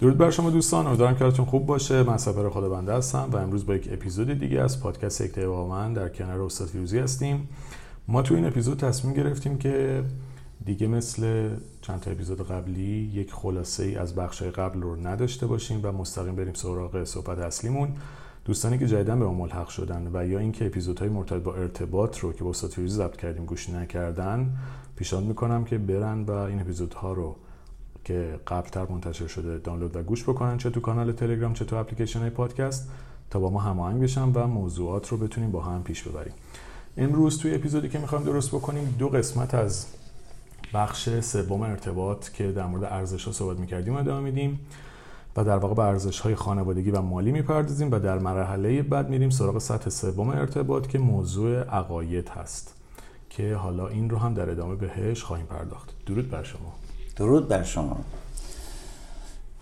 درود بر شما دوستان امیدوارم حالتون خوب باشه. من سفر خدا بنده هستم و امروز با یک اپیزود دیگه از پادکست یک با من در کنار استاد فیروزی هستیم. ما تو این اپیزود تصمیم گرفتیم که دیگه مثل چند تا اپیزود قبلی یک خلاصه ای از بخش قبل رو نداشته باشیم و مستقیم بریم سراغ صحبت اصلیمون. دوستانی که جدیدن به ما ملحق شدن و یا اینکه اپیزودهای مرتبط با ارتباط رو که با استاد فیروزی ضبط کردیم گوش نکردن پیشنهاد می‌کنم که برن و این اپیزودها رو که قبلتر منتشر شده دانلود و گوش بکنن چه تو کانال تلگرام چه تو اپلیکیشن های پادکست. تا با ما هماهنگ بشن و موضوعات رو بتونیم با هم پیش ببریم. امروز توی اپیزودی که می‌خوایم درست بکنیم دو قسمت از بخش سوم ارتباط که در مورد ارزش ها صحبت می‌کردیم ادامه میدیم و در واقع به ارزش های خانوادگی و مالی می‌پردازیم و در مرحله بعد میریم سراغ سطح سوم ارتباط که موضوع عقاید هست که حالا این رو هم در ادامه بهش خواهیم پرداخت. درود بر شما. درود بر شما.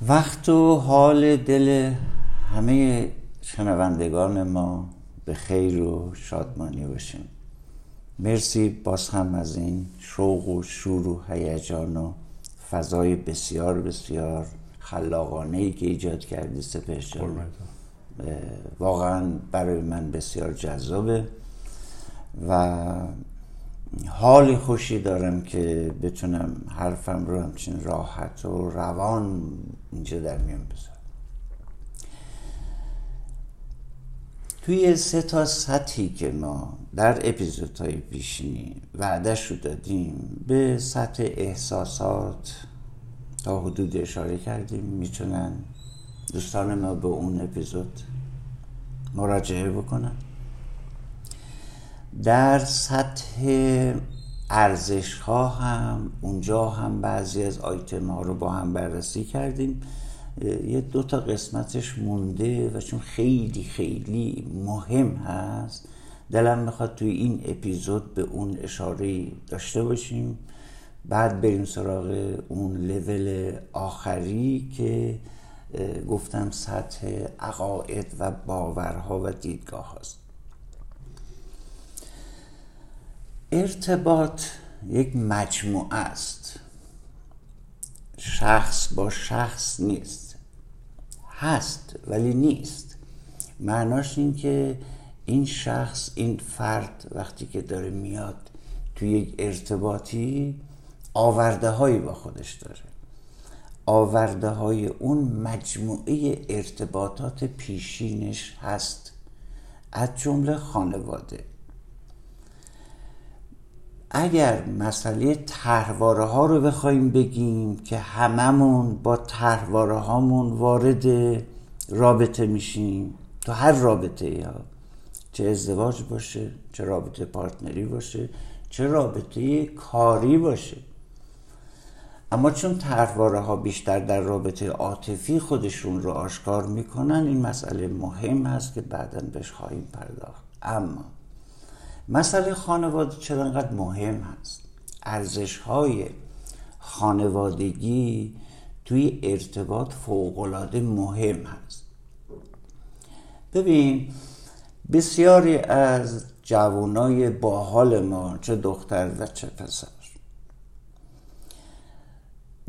وقت و حال دل همه شنوندگان ما به خیر و شادمانی باشیم مرسی باز هم از این شوق و شور و هیجان و فضای بسیار بسیار خلاقانه ای که ایجاد کردی سپش واقعا برای من بسیار جذابه و حال خوشی دارم که بتونم حرفم رو همچین راحت و روان اینجا در میان بذارم. توی سه تا سطحی که ما در اپیزودهای پیشینی وعدش رو دادیم به سطح احساسات تا حدود اشاره کردیم. می‌تونن دوستان ما به اون اپیزود مراجعه بکنن. در سطح ارزش ها هم اونجا هم بعضی از آیتم ها رو با هم بررسی کردیم. یه دو تا قسمتش مونده و چون خیلی خیلی مهم هست دلم می‌خواد توی این اپیزود به اون اشاره داشته باشیم. بعد بریم سراغ اون لول آخری که گفتم سطح عقاید و باورها و دیدگاه هست ارتباط یک مجموعه است. شخص با شخص نیست. هست ولی نیست. معناش این که این شخص این فرد وقتی که داره میاد توی یک ارتباطی آورده هایی با خودش داره. آورده های اون مجموعه ارتباطات پیشینش هست. از جمله خانواده. اگر مسئله تحواره ها رو بخوایم بگیم که هممون با تحواره هامون وارد رابطه میشیم تو هر رابطه یا چه ازدواج باشه چه رابطه پارتنری باشه چه رابطه کاری باشه. اما چون تحواره ها بیشتر در رابطه عاطفی خودشون رو آشکار می‌کنن این مسئله مهم هست که بعدا بهش خواهیم پرداخت. اما مسئله خانواده چرا انقدر مهم هست؟ ارزش های خانوادگی توی ارتباط فوقالعاده مهم هست. ببین بسیاری از جوانای باحال ما چه دختر و چه پسر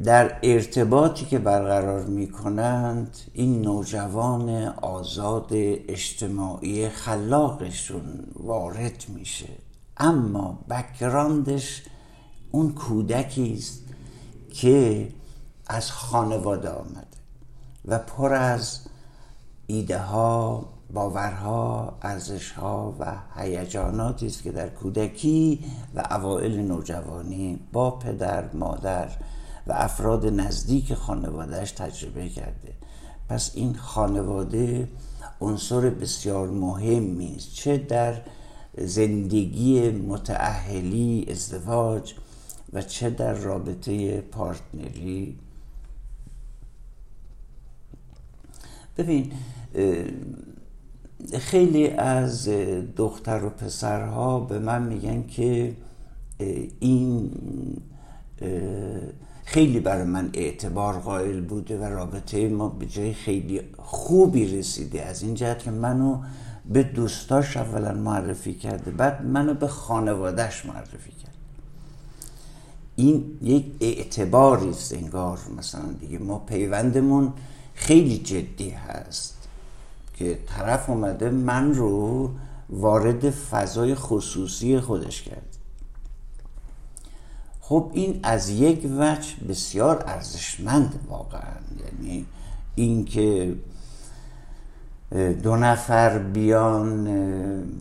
در ارتباطی که برقرار می کنند این نوجوان آزاد اجتماعی خلاقشون وارد میشه. اما بکراندش اون کودکی است که از خانواده آمده و پر از ایده ها باورها ارزش ها و هیجاناتی است که در کودکی و اوایل نوجوانی با پدر مادر و افراد نزدیک خانوادهش تجربه کرده. پس این خانواده عنصر بسیار مهمی است چه در زندگی متعهلی ازدواج و چه در رابطه پارتنری. ببین خیلی از دختر و پسرها به من میگن که این خیلی برای من اعتبار قائل بوده و رابطه ما به جای خیلی خوبی رسیده. از این جهت که منو به دوستاش اولا معرفی کرده بعد منو به خانوادهش معرفی کرد. این یک اعتباری است انگار مثلا دیگه. ما پیوندمون خیلی جدی هست که طرف اومده من رو وارد فضای خصوصی خودش کرد. خب این از یک وجه بسیار ارزشمند واقعا. یعنی اینکه دو نفر بیان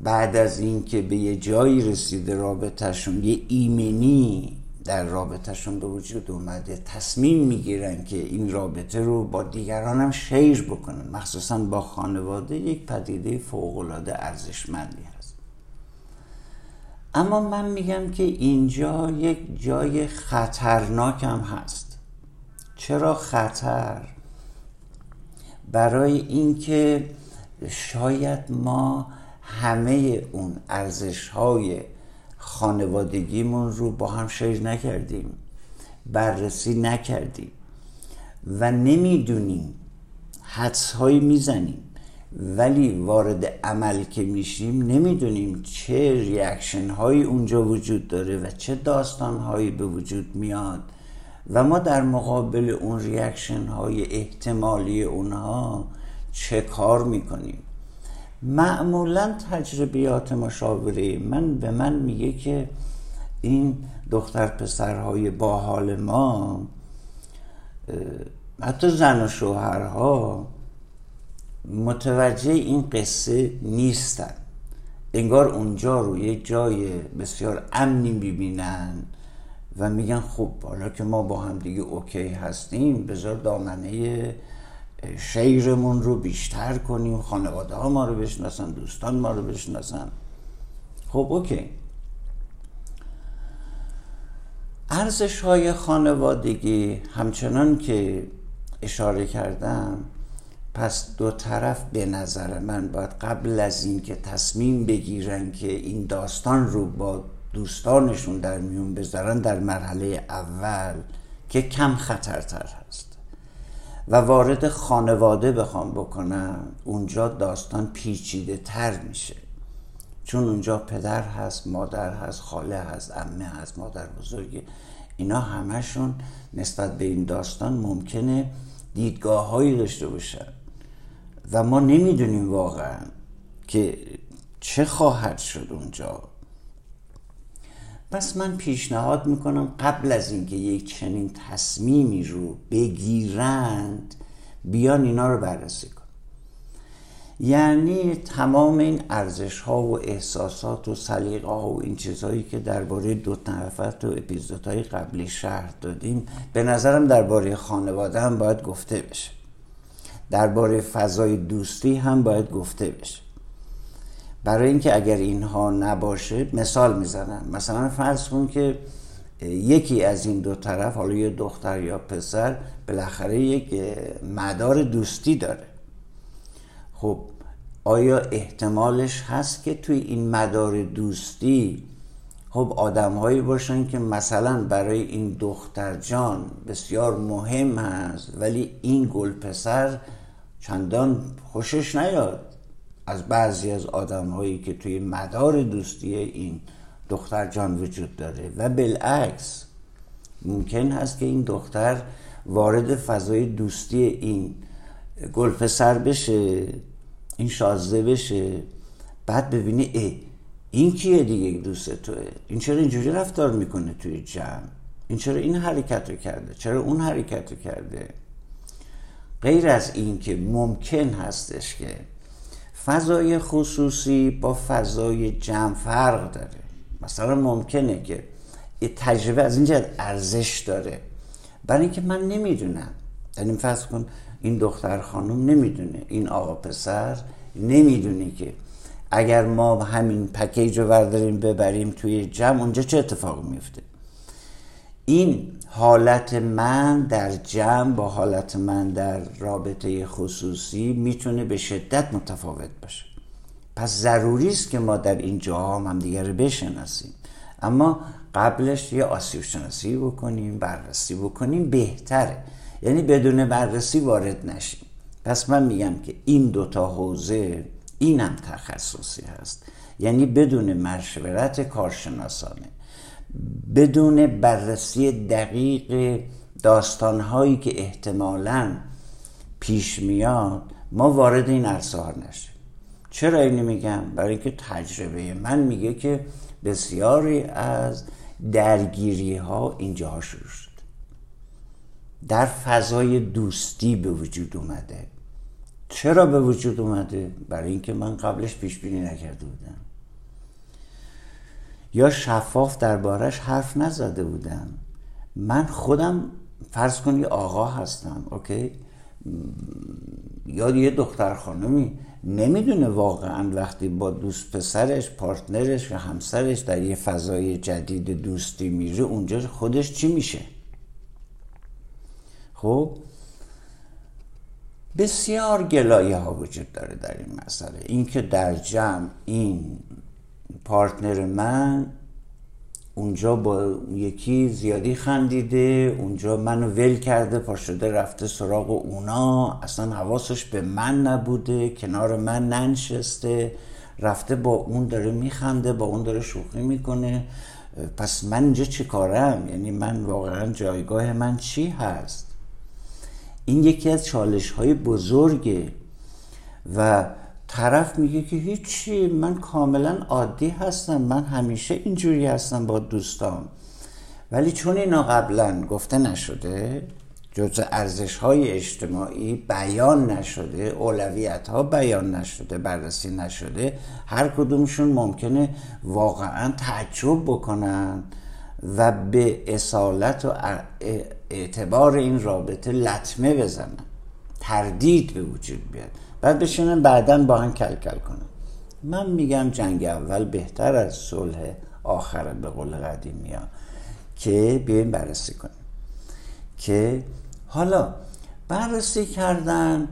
بعد از اینکه به یه جایی رسیده رابطهشون یه ایمنی در رابطهشون به وجود اومده تصمیم می‌گیرن که این رابطه رو با دیگران هم شیر بکنن. مخصوصا با خانواده یک پدیده فوقالعاده ارزشمندی هست اما من میگم که اینجا یک جای خطرناک هم هست. چرا خطر؟ برای اینکه شاید ما همه اون ارزش های خانوادگیمون رو با هم شیر نکردیم بررسی نکردیم و نمی‌دونیم حدس هایی می‌زنیم. ولی وارد عمل که میشیم نمی‌دونیم چه reaction هایی اونجا وجود داره و چه داستان هایی به وجود میاد. و ما در مقابل اون reaction های احتمالی اونها چه کار می‌کنیم؟ معمولا تجربیات مشاوره. من به من میگه که این دختر پسرهای باحال ما حتی زن و شوهرها متوجه این قصه نیستن. انگار اونجا رو یک جای بسیار امنی می‌بینن و میگن خب حالا که ما با هم دیگه اوکی هستیم بذار دامنه شیرمون رو بیشتر کنیم خانواده ها ما رو بشناسن دوستان ما رو بشناسن. خب اوکی. ارزش های خانوادگی همچنان که اشاره کردم پس دو طرف به نظر من باید قبل از اینکه تصمیم بگیرن که این داستان رو با دوستانشون در میون بذارن در مرحله اول که کم خطرتر هست. و وارد خانواده بخوام بکنم اونجا داستان پیچیده تر میشه. چون اونجا پدر هست مادر هست خاله هست امه هست مادر بزرگی اینا همشون نسبت به این داستان ممکنه دیدگاه هایی داشته باشن. و ما نمی‌دونیم واقعا که چه خواهد شد اونجا. پس من پیشنهاد می‌کنم قبل از اینکه یک چنین تصمیمی رو بگیرند بیان اینا رو بررسی کن یعنی تمام این ارزش ها و احساسات و سلیقه ها و این چیزهایی که درباره دو نفر و اپیزودهای قبلی شهر دادیم به نظرم درباره خانواده هم باید گفته بشه. درباره فضای دوستی هم باید گفته بشه. برای اینکه اگر اینها نباشه مثال می‌زنم. مثلا فرض کن که یکی از این دو طرف حالا یه دختر یا پسر بالاخره یک مدار دوستی داره. خب آیا احتمالش هست که توی این مدار دوستی خب آدم هایی باشن که مثلا برای این دختر جان بسیار مهم هست ولی این گل پسر چندان خوشش نیاد. از بعضی از آدم هایی که توی مدار دوستی این دختر جان وجود داره. و بالعکس ممکن هست که این دختر وارد فضای دوستی این گلپسر بشه این شازده بشه. بعد ببینی ای این کیه دیگه دوست توه؟ این چرا اینجوری رفتار می‌کنه توی جمع؟ این چرا این حرکت رو کرده؟ چرا اون حرکت رو کرده؟ غیر از این که ممکن هستش که فضای خصوصی با فضای جمع فرق داره. مثلا ممکنه که یه تجربه از اینجا ارزش داره. برای اینکه من نمی‌دونم. یعنی فرض کن این دختر خانم نمی‌دونه. این آقا پسر نمی‌دونه که اگر ما همین پکیج رو برداریم ببریم توی جمع اونجا چه اتفاق میفته؟ این حالت من در جمع با حالت من در رابطه خصوصی می‌تونه به شدت متفاوت باشه. پس ضروری است که ما در این جاها هم همدیگه رو بشناسیم. اما قبلش یه آسیب شناسی بکنیم بررسی بکنیم بهتره. یعنی بدون بررسی وارد نشیم. پس من میگم که این دوتا حوزه اینم تخصصی هست. یعنی بدون مشورت کارشناسانه. بدون بررسی دقیق داستانهایی که احتمالا پیش میاد ما وارد این عرصه ها نشیم. چرا اینو میگم؟ برای اینکه تجربه من میگه که بسیاری از درگیری ها اینجا شروع شد. در فضای دوستی به وجود اومده. چرا به وجود اومده؟ برای اینکه من قبلش پیش بینی نکرده بودم. یا شفاف دربارش حرف نزده بودم. من خودم فرض کنی آقا هستم اوکی؟ یا یه دختر خانمی. نمی‌دونه واقعا وقتی با دوست پسرش پارتنرش و همسرش در یه فضای جدید دوستی میره اونجا خودش چی میشه؟ خب؟ بسیار گلایه ها وجود داره در این مسئله. اینکه در جمع این پارتنر من اونجا با یکی زیادی خندیده اونجا منو ول کرده پا شده رفته سراغ اونا. اصلا حواسش به من نبوده کنار من ننشسته. رفته با اون داره میخنده با اون داره شوخی می‌کنه. پس من اینجا چی کارم؟ یعنی من واقعا جایگاه من چی هست؟ این یکی از چالش های بزرگه و طرف میگه که هیچی من کاملا عادی هستم من همیشه اینجوری هستم با دوستان ولی چون اینا قبلا گفته نشده جز ارزش های اجتماعی بیان نشده اولویت ها بیان نشده بررسی نشده هر کدومشون ممکنه واقعا تعجب بکنن و به اصالت و اعتبار این رابطه لطمه بزنن تردید به وجود بیاد. بعد بشینن بعدا با هم کل کل کنن. من میگم جنگ اول بهتر از صلح آخره به قول قدیمی ها که بیایم بررسی کنیم. که حالا بررسی کردن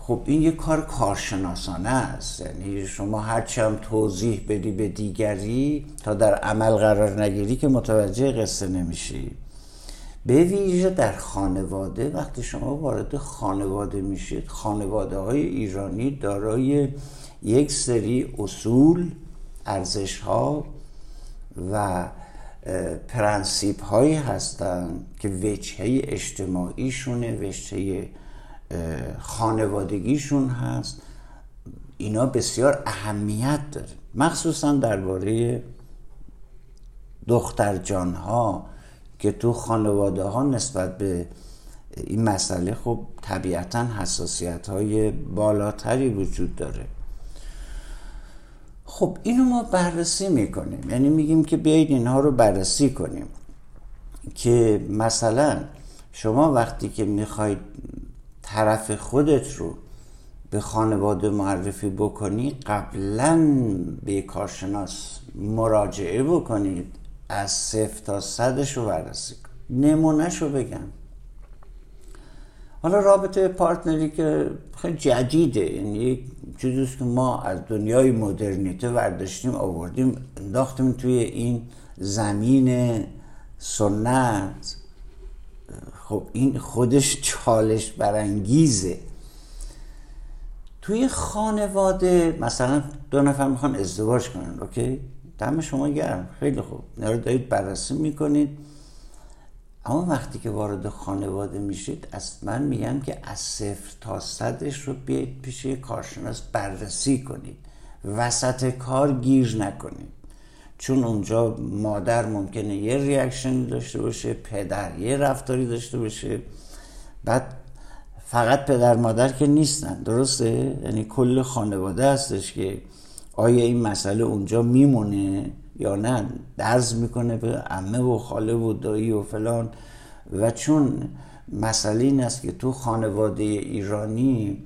خب این یه کار کارشناسانه است. یعنی شما هرچی هم توضیح بدی به دیگری تا در عمل قرار نگیری که متوجه قصه نمیشی. به ویژه در خانواده وقتی شما وارد خانواده میشید خانواده های ایرانی دارای یک سری اصول ارزش ها و پرنسیپ هایی هستند که وجهه اجتماعیشونه وجهه خانوادگیشون هست. اینا بسیار اهمیت داره. مخصوصا درباره دختر جان ها که تو خانواده ها نسبت به این مسئله خب طبیعتا حساسیت های بالاتری وجود داره. خب اینو ما بررسی می‌کنیم. یعنی میگیم که بیایید اینها رو بررسی کنیم. که مثلا شما وقتی که می‌خواید طرف خودت رو به خانواده معرفی بکنی قبلا به کارشناس مراجعه بکنید. از صفر تا صدش رو بررسی کن. نمونهش رو بگم. حالا رابطه پارتنری که خیلی جدیده. یعنی یک چیزیست که ما از دنیای مدرنیته ورداشتیم آوردیم انداختیم توی این زمین سنت. خب این خودش چالش برانگیزه. توی خانواده مثلا دو نفر می‌خوان ازدواج کنن okay؟ دم شما گرم. خیلی خوب. اینا رو دارید بررسی می‌کنید. اما وقتی که وارد خانواده میشید از من میگم که از صفر تا صدش رو بیاید پیش کارشناس بررسی کنید. وسط کار گیر نکنید. چون اونجا مادر ممکنه یه reaction داشته باشه پدر یه رفتاری داشته باشه. بعد فقط پدر مادر که نیستن. درسته؟ یعنی کل خانواده هستش که آیا این مسئله اونجا میمونه یا نه؟ درز می‌کنه به عمه و خاله و دایی و فلان. و چون مسئله این است که تو خانواده ایرانی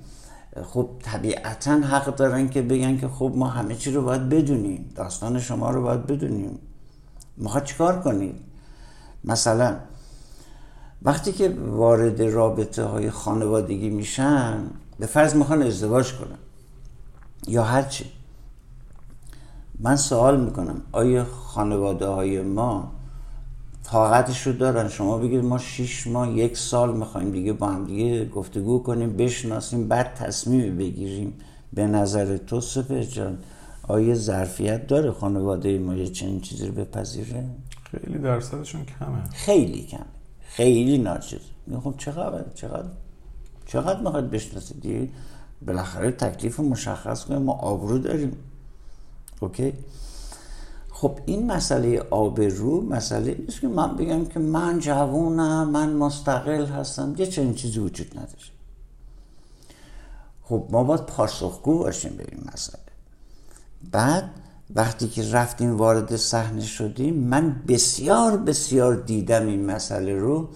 خب طبیعتا حق دارن که بگن که خب ما همه چی رو باید بدونیم داستان شما رو باید بدونیم. می‌خواد چیکار کنید مثلا وقتی که وارد رابطه های خانوادگی میشن به فرض می‌خوان ازدواج کنن یا هرچی من سوال می‌کنم. آیا خانواده های ما طاقتش رو دارن؟ شما بگید ما شیش ماه یک سال می‌خوایم دیگه با هم دیگه گفتگو کنیم بشناسیم بعد تصمیم بگیریم. به نظر تو سپر جان آیا ظرفیت داره خانواده ما یه چنین چیزی رو بپذیره؟ خیلی درصدشون کمه. خیلی کمه خیلی ناچیز. خب چقدر؟ چقدر؟ چقدر می‌خواید بشناسید؟ بالاخره تکلیف مشخص کنیم ما آبرو داریم. اوکی خب این مسئله آبرو مسئله نیست که من بگم که من جوونم من مستقل هستم یه چنین چیزی وجود نداره. خب ما باید پاسخگو باشیم به این مسئله. بعد وقتی که رفتیم وارد صحنه شدیم من بسیار بسیار دیدم این مسئله رو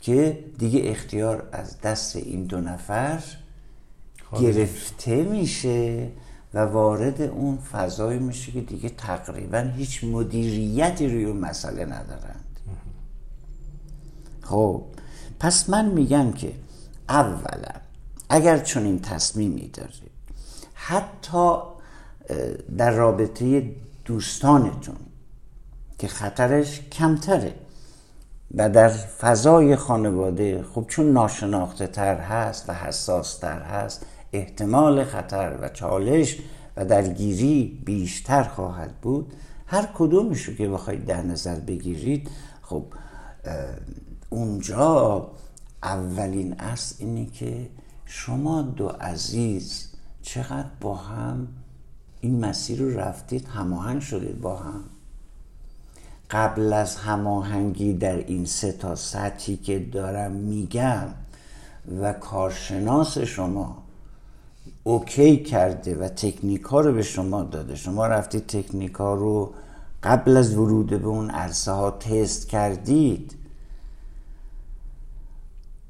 که دیگه اختیار از دست این دو نفر گرفته میشه. و وارد اون فضای میشه که دیگه تقریبا هیچ مدیریتی روی اون مسئله ندارند. خب پس من میگم که اولا اگر چون این تصمیمی دارید حتی در رابطه دوستانتون که خطرش کمتره و در فضای خانواده خب چون ناشناخته تر هست و حساس تر هست احتمال خطر و چالش و درگیری بیشتر خواهد بود. هر کدومشو که بخواید در نظر بگیرید خب اونجا اولین اصل اینه که شما دو عزیز چقدر با هم این مسیر رو رفتید هماهنگ شدید با هم. قبل از هماهنگی در این سه تا سطحی که دارم میگم و کارشناس شما اوکی کرده و تکنیک ها رو به شما داده. شما رفتید تکنیک ها رو قبل از ورود به اون عرصه ها تست کردید.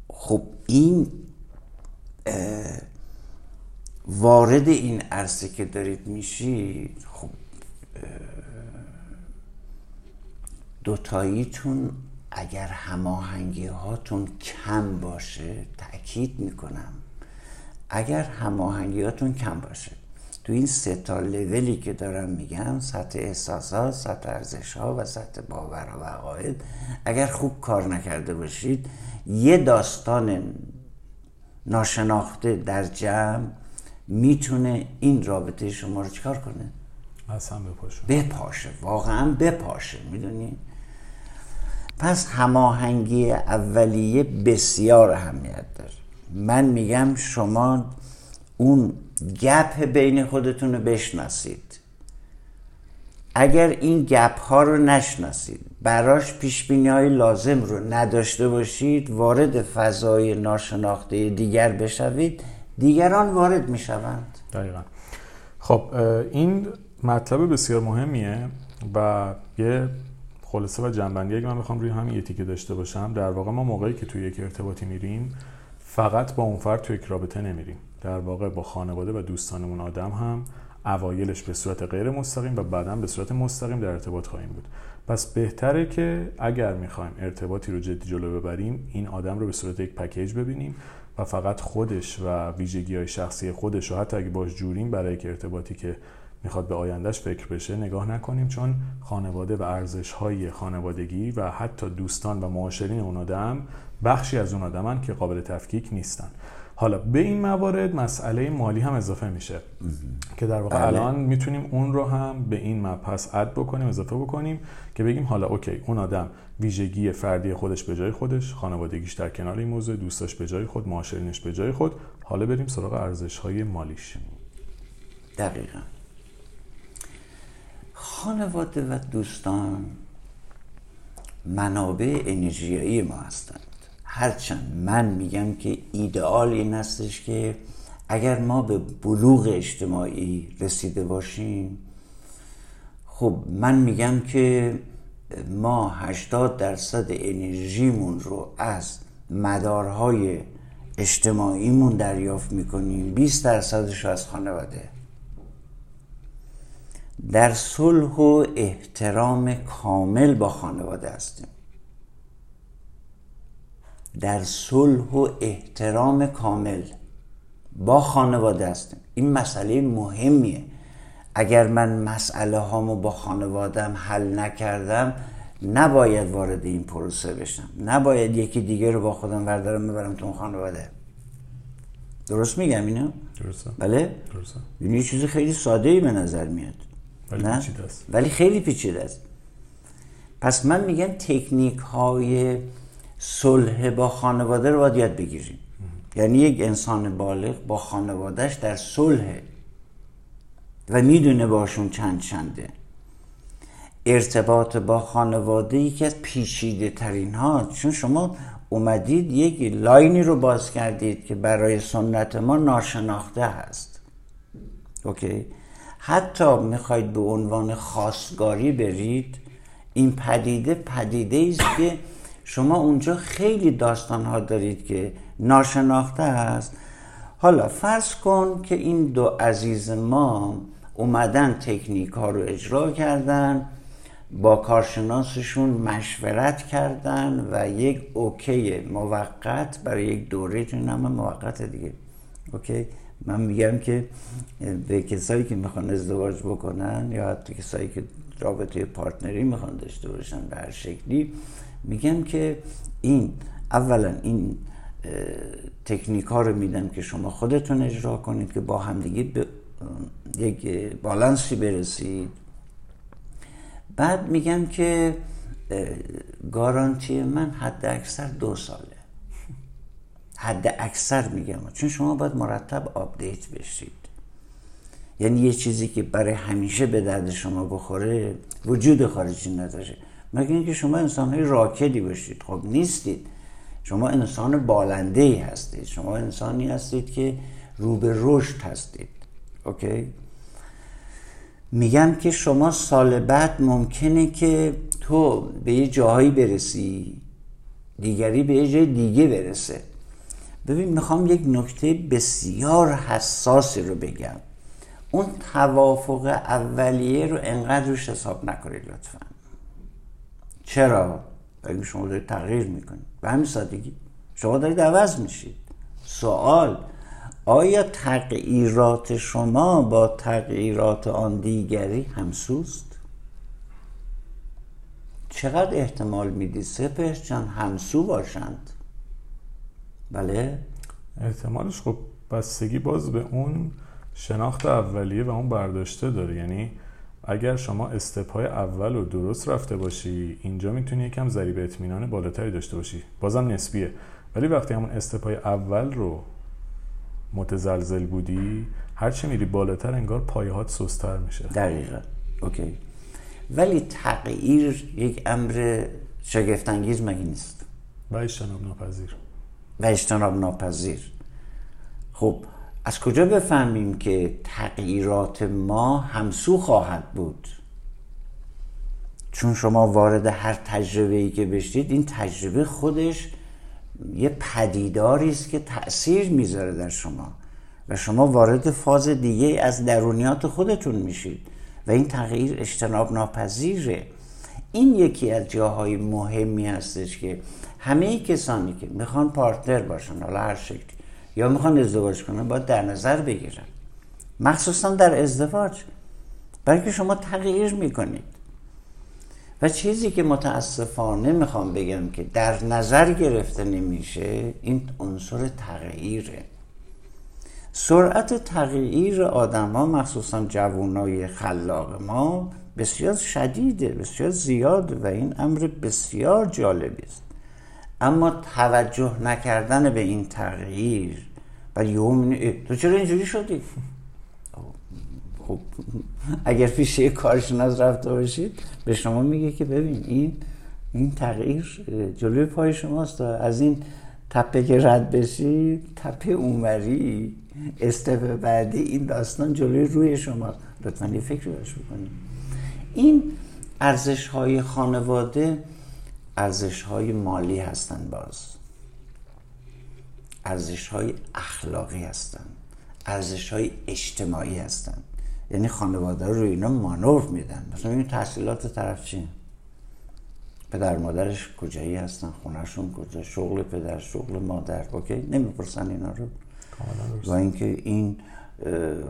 خب این وارد این عرصه که دارید میشید خب دوتاییتون اگر هماهنگی هاتون کم باشه تاکید می‌کنم اگر هماهنگیاتون کم باشه. تو این سه تا لولی که دارم میگم سطح احساسات سطح ارزش ها و سطح باور و عقاید اگر خوب کار نکرده باشید یه داستان ناشناخته در جمع می‌تونه این رابطه شما رو چکار کنه؟ اصلا بپاشه. بپاشه. واقعا بپاشه. می‌دونی؟ پس هماهنگی اولیه بسیار اهمیت داره. من میگم شما اون گپ بین خودتون رو بشناسید. اگر این گپ ها رو نشناسید براش پیش های لازم رو نداشته باشید وارد فضای ناشناخته دیگر بشوید دیگران وارد می‌شوند. دقیقا. خب این مطلب بسیار مهمیه و یه خلاصه و جنبندی اگه من بخوام روی همین یه تیکه داشته باشم در واقع ما موقعی که توی یک ارتباطی میریم فقط با اون فرد توی یک رابطه نمیریم. در واقع با خانواده و دوستانمون آدم هم اوایلش به صورت غیر مستقیم و بعدا به صورت مستقیم در ارتباط خواهیم بود. پس بهتره که اگر می‌خوایم ارتباطی رو جدی جلو ببریم این آدم رو به صورت یک پکیج ببینیم و فقط خودش و ویژگی های شخصی خودش رو حتی اگه باش جوریم برای یک ارتباطی که می‌خواد به آیندهش فکر بشه نگاه نکنیم. چون خانواده و ارزش های خانوادگی و حتی دوستان و معاشرین اون آدم بخشی از اون آدمن که قابل تفکیک نیستن. حالا به این موارد مسئله مالی هم اضافه میشه. که در واقع بله. الان می‌تونیم اون رو هم به این مبحث اد بکنیم اضافه بکنیم که بگیم حالا اوکی اون آدم ویژگی فردی خودش به جای خودش خانوادگیش در کنار این موضوع دوستاش به جای خود معاشرینش به جای خود. حالا بریم سراغ ارزش های مالیش. دقیقا. خانواده و دوستان منابع انرژیایی ما هستند هرچند من میگم که ایدئال این هستش که اگر ما به بلوغ اجتماعی رسیده باشیم خب من میگم که ما 80 درصد انرژیمون رو از مدارهای اجتماعیمون دریافت می‌کنیم 20 درصدش رو از خانواده. در صلح و احترام کامل با خانواده هستیم. در صلح و احترام کامل با خانواده هستیم. این مسئله مهمیه. اگر من مسئله هامو با خانوادم حل نکردم نباید وارد این پروسه بشم. نباید یکی دیگه رو با خودم بردارم ببرم تو خانواده. درست میگم اینو؟ درسته. بله؟ درسته. این یه چیز خیلی ساده ای به نظر میاد. ولی نه؟ پیچیده است. ولی خیلی پیچیده است. پس من میگم تکنیک های صلح با خانواده رو باید یاد بگیریم. یعنی یک انسان بالغ با خانوادهش در صلح و می‌دونه باشون چند چنده. ارتباط با خانواده یکی از پیچیده ترین ها چون شما اومدید یک لاینی رو باز کردید که برای سنت ما ناشناخته هست. اوکی؟ حتی می‌خواید به عنوان خواستگاری برید این پدیده پدیده است که شما اونجا خیلی داستان ها دارید که ناشناخته هست. حالا فرض کن که این دو عزیز ما اومدن تکنیک ها رو اجرا کردن با کارشناسشون مشورت کردن و یک okay موقت برای یک دوره چون همه موقت دیگه. okay؟ من میگم که به کسایی که می‌خوان ازدواج بکنن یا حتی کسایی که رابطه partner ی می‌خوان داشته باشن به هر شکلی میگم که این اولا این تکنیک ها رو میدم که شما خودتون اجرا کنید که با همدیگه به یک بالانسی برسید. بعد میگم که گارانتی من حد اکثر دو ساله. حد اکثر میگم. چون شما باید مرتب update بشید. یعنی یه چیزی که برای همیشه به درد شما بخوره وجود خارجی نداره. مگه اینکه شما انسان های راکدی باشید. خب نیستید. شما انسان بالنده ای هستید. شما انسانی هستید که رو به رشد هستید. اوکی؟ میگم که شما سال بعد ممکنه که تو به یه جاهایی برسی دیگری به یه جای دیگه برسه. ببین می‌خوام یک نکته بسیار حساسی رو بگم. اون توافق اولیه رو انقدر روش حساب نکنید لطفا. چرا؟ بگیم شما دارید تغییر می‌کنید به همین سادگی شما دارید عوض میشید سوال آیا تغییرات شما با تغییرات آن دیگری همسوست؟ چقدر احتمال می‌دید سپهر جان همسو باشند؟ بله؟ احتمالش خب بستگی باز به اون شناخت اولیه و اون برداشته داره یعنی اگر شما استپ های اول رو درست رفته باشی اینجا می‌تونی یکم ذریب اطمینان بالاتری داشته باشی. بازم نسبیه. ولی وقتی همون استپ های اول رو متزلزل بودی هرچی میری بالاتر انگار پایهات سستر میشه. دقیقا. اوکی. ولی تغییر یک امر شگفتانگیز مگه نیست؟ و اجتناب ناپذیر. و اجتناب ناپذیر. خب از کجا بفهمیم که تغییرات ما همسو خواهد بود؟ چون شما وارد هر تجربه ای که بشید این تجربه خودش یه پدیداری است که تاثیر می‌ذاره در شما و شما وارد فاز دیگه از درونیات خودتون میشید و این تغییر اجتناب ناپذیره این یکی از جاهای مهمی هستش که همه کسانی که می‌خوان پارتنر باشن حالا هر شکلی یا می‌خوان ازدواج کنن باید در نظر بگیرن. مخصوصا در ازدواج. برای که شما تغییر می‌کنید. و چیزی که متاسفانه می‌خوام بگم که در نظر گرفته نمیشه این عنصر تغییره. سرعت تغییر آدم ها مخصوصا جوانای خلاق ما بسیار شدیده بسیار زیاده و این امر بسیار جالبی است. اما توجه نکردن به این تغییر و یوم تو چرا اینجوری شدی؟ خب اگر پیش یک کارشناس رفته باشید به شما میگه که ببین این این تغییر جلوی پای شماست از این تپه که رد بشی تپه اونوری استپ بعدی این داستان جلوی روی شما لطفا یه فکر بکنید. این ارزش های خانواده ارزش های مالی هستن باز. ارزش های اخلاقی هستن. ارزش های اجتماعی هستن. یعنی خانواده رو اینا مانور میدن. مثلا این تحصیلات طرف چیه پدر مادرش کجایی هستن؟ خونهشون کجا؟ شغل پدر شغل مادر؟ اوکی نمی‌پرسن اینا رو. و اینکه این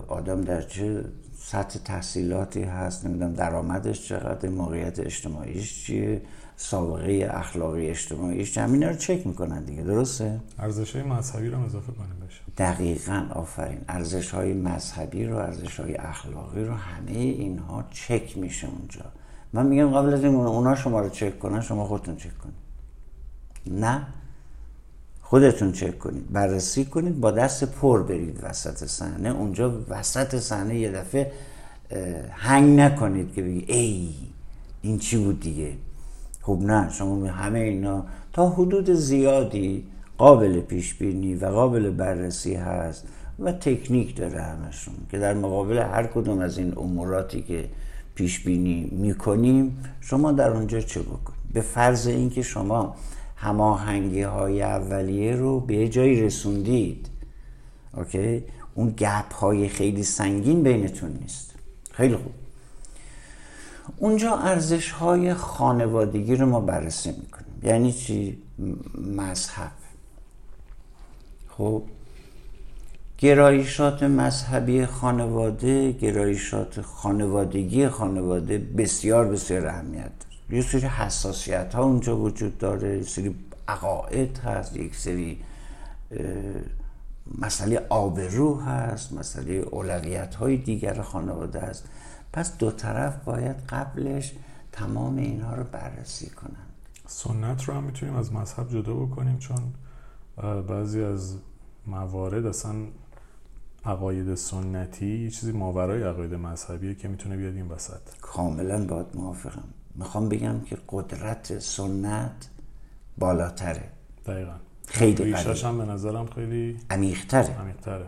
آدم در چه سطح تحصیلاتی هست؟ نمی‌دونم درآمدش چقدر موقعیت اجتماعیش چیه؟ سابقه اخلاقی اجتماعیش همین رو چک می‌کنن دیگه درسته؟ ارزش های مذهبی رو هم اضافه کنیم بشه دقیقا آفرین. ارزش های مذهبی رو ارزش های اخلاقی رو همه اینها چک میشه اونجا. من میگم قبل از این اونا شما رو چک کنن شما خودتون چک کنید. نه؟ خودتون چک کنید. بررسی کنید با دست پر برید وسط صحنه. اونجا وسط صحنه یه دفعه هنگ نکنید که بگید ای این چی بود دیگه؟ خب نه شما همه اینا تا حدود زیادی قابل پیش بینی و قابل بررسی هست و تکنیک داره همشون که در مقابل هر کدوم از این اموراتی که پیش بینی می‌کنیم شما در اونجا چه بکنید؟ به فرض اینکه شما هماهنگی های اولیه رو به جایی رسوندید اوکی؟ اون گپ های خیلی سنگین بینتون نیست. خیلی خوب. اونجا ارزش های خانوادگی رو ما بررسی می‌کنیم. یعنی چی؟ مذهب. خب گرایشات مذهبی خانواده گرایشات خانوادگی خانواده بسیار بسیار اهمیت داره. یه سری حساسیت ها اونجا وجود داره یه سری عقاید هست یک سری مسئله آبرو هست مسئله اولویت های دیگر خانواده است پس دو طرف باید قبلش تمام اینها رو بررسی کنن سنت رو هم می‌تونیم از مذهب جدا بکنیم چون بعضی از موارد اصلا عقاید سنتی یه چیزی ماورای عقاید مذهبیه که می‌تونه بیاد این وسط. کاملا باید موافقم. می‌خوام بگم که قدرت سنت بالاتره. دقیقا. خیلی ریشش هم به نظرم خیلی عمیق‌تره. عمیق‌تره.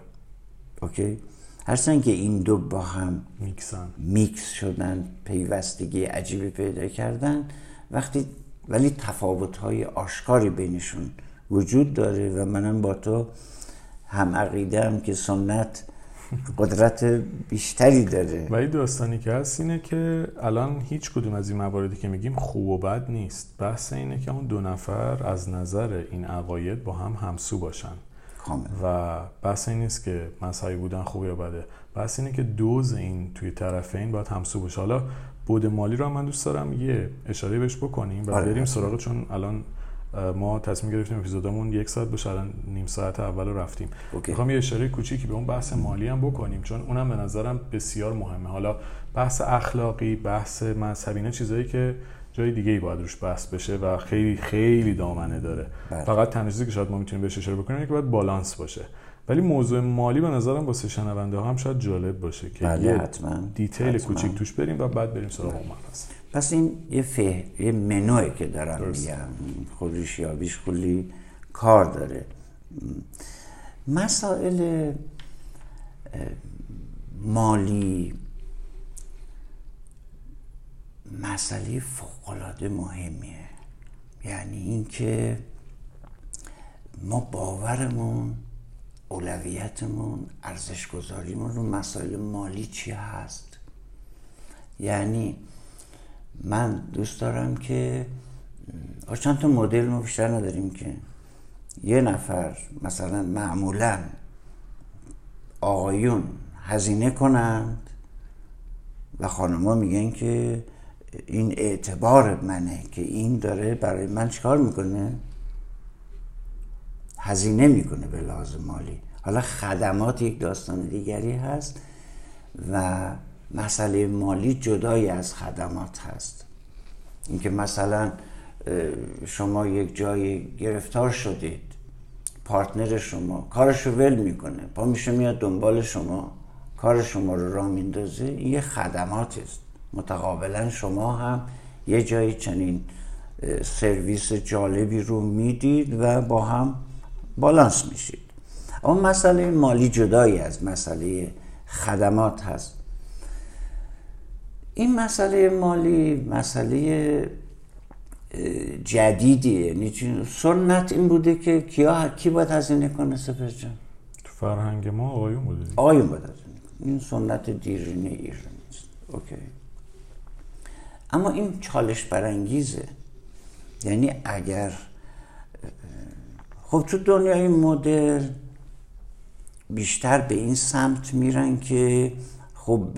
OK؟ هرچند که این دو با هم میکسن. میکس شدن پیوستگی عجیبی پیدا کردن وقتی ولی تفاوت های آشکاری بینشون وجود داره و منم با تو هم عقیده هم که سنت قدرت بیشتری داره. و این داستانی که هست اینه که الان هیچ کدوم از این مواردی که میگیم خوب و بد نیست. بحث اینه که اون دو نفر از نظر این عقاید با هم همسو باشن. کامل. و بحث این نیست که مذهبی بودن خوبه یا بده بحث اینه که دوز این توی طرفین باید همسو باشه حالا بود مالی رو من دوست دارم یه اشاره بهش بکنیم و آره. بریم سراغ چون الان ما تصمیم گرفتیم اپیزودمون یک ساعت بشه الان نیم ساعت اول رو رفتیم. می‌خوام یه اشاره کوچیکی به اون بحث مالی هم بکنیم چون اونم به نظرم بسیار مهمه حالا بحث اخلاقی بحث مذهبی چیزایی که جای دیگه ای باید روش بحث بشه و خیلی خیلی دامنه داره. بله. فقط تنها چیزی که شاید ما می‌تونیم بهش اشاره بکنیم که باید بالانس باشه. ولی موضوع مالی به نظرم واسه شنونده ها هم شاید جالب باشه که بله یه حتما. دیتیل حتما. کوچیک توش بریم و بعد بریم سراغ اون مبحث پس این یه فه... یه منوی که دارم میگم خودش یابیش کلی کار داره. مسائل مالی مسئله فوقالعاده مهمیه. یعنی اینکه ما باورمون اولویتمون ارزش گذاریمون رو مسائل مالی چی هست؟ یعنی من دوست دارم که چند تا مدل ما بیشتر نداریم که یه نفر مثلا معمولا آقایون هزینه کنند و خانما میگن که این اعتبار منه که این داره برای من چیکار می‌کنه؟ هزینه می‌کنه به لحاظ مالی. حالا خدمات یک داستان دیگری هست و مسئله مالی جدای از خدمات هست. اینکه مثلا شما یک جای گرفتار شدید پارتنر شما کارش رو ول می‌کنه پا میشه میاد دنبال شما کار شما رو راه میندازه این یه خدمات است. متقابلا شما هم یه جایی چنین سرویس جالبی رو می‌دید و با هم بالانس میشید. اما مسئله مالی جدایی از مسئله خدمات هست. این مسئله مالی مسئله جدیدیه. یعنی؟ سنت این بوده که کیا کی باید هزینه کنه سپر جان؟ تو فرهنگ ما آقایون بوده. آقایون باید هزینه کنه. این سنت دیرینه ایرانی است اوکی. اما این چالش برانگیزه. یعنی اگر خب تو دنیای مدرن بیشتر به این سمت میرن که خب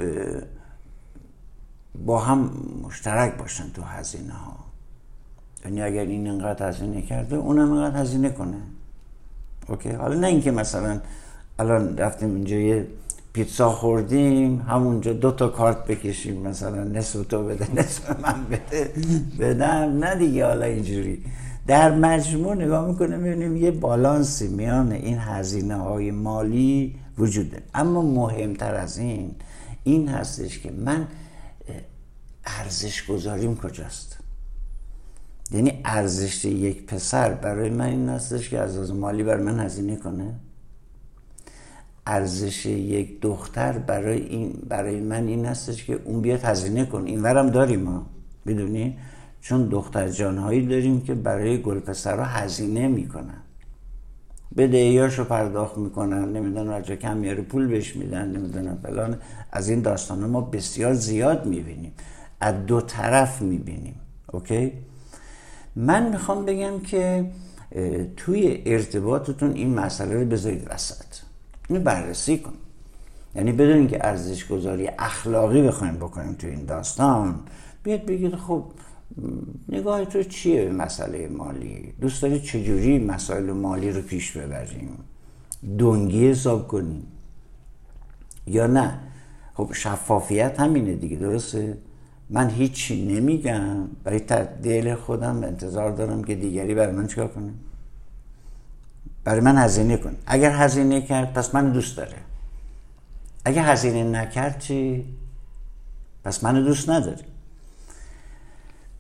با هم مشترک باشن تو هزینه ها. یعنی اگر این انقدر هزینه کرده اونم انقدر هزینه کنه. اوکی؟ حالا نه اینکه مثلا الان رفتیم اینجا یه پیتزا خوردیم همونجا دو تا کارت بکشیم مثلا نصف تو بده نصف من بده بدم نه دیگه حالا اینجوری. در مجموع نگاه می‌کنه می‌بینیم یه بالانسی میان این هزینه های مالی وجوده. اما مهمتر از این این هستش که من ارزش گذاریم کجاست؟ یعنی ارزش یک پسر برای من این هستش که از مالی بر من هزینه کنه؟ ارزش یک دختر برای این برای من این هستش که اون بیاد هزینه کن این ورم داریم ما بدونی چون دختر جانهایی داریم که برای گل پسرها هزینه می‌کنن. بدهیاشو پرداخت می‌کنن نمی‌دونم رجا کم میاره پول بهش میدن نمی‌دونم فلان. از این داستان ما بسیار زیاد می‌بینیم. از دو طرف می‌بینیم اوکی؟ من می‌خوام بگم که توی ارتباطتون این مسئله رو بذارید وسط. اینو بررسی کن یعنی بدون که ارزش گذاری اخلاقی بخوایم بکنیم تو این داستان بیاد بگید خب نگاه تو چیه به مسئله مالی؟ دوست داری چجوری مسائل مالی رو پیش ببریم؟ دنگی حساب کنیم؟ یا نه؟ خب شفافیت همینه دیگه درسته؟ من هیچی نمیگم برای دل خودم انتظار دارم که دیگری برای من چیکار کنه؟ برای من هزینه کن. اگر هزینه کرد پس من دوست داره. اگر هزینه نکرد چی؟ پس منو دوست نداره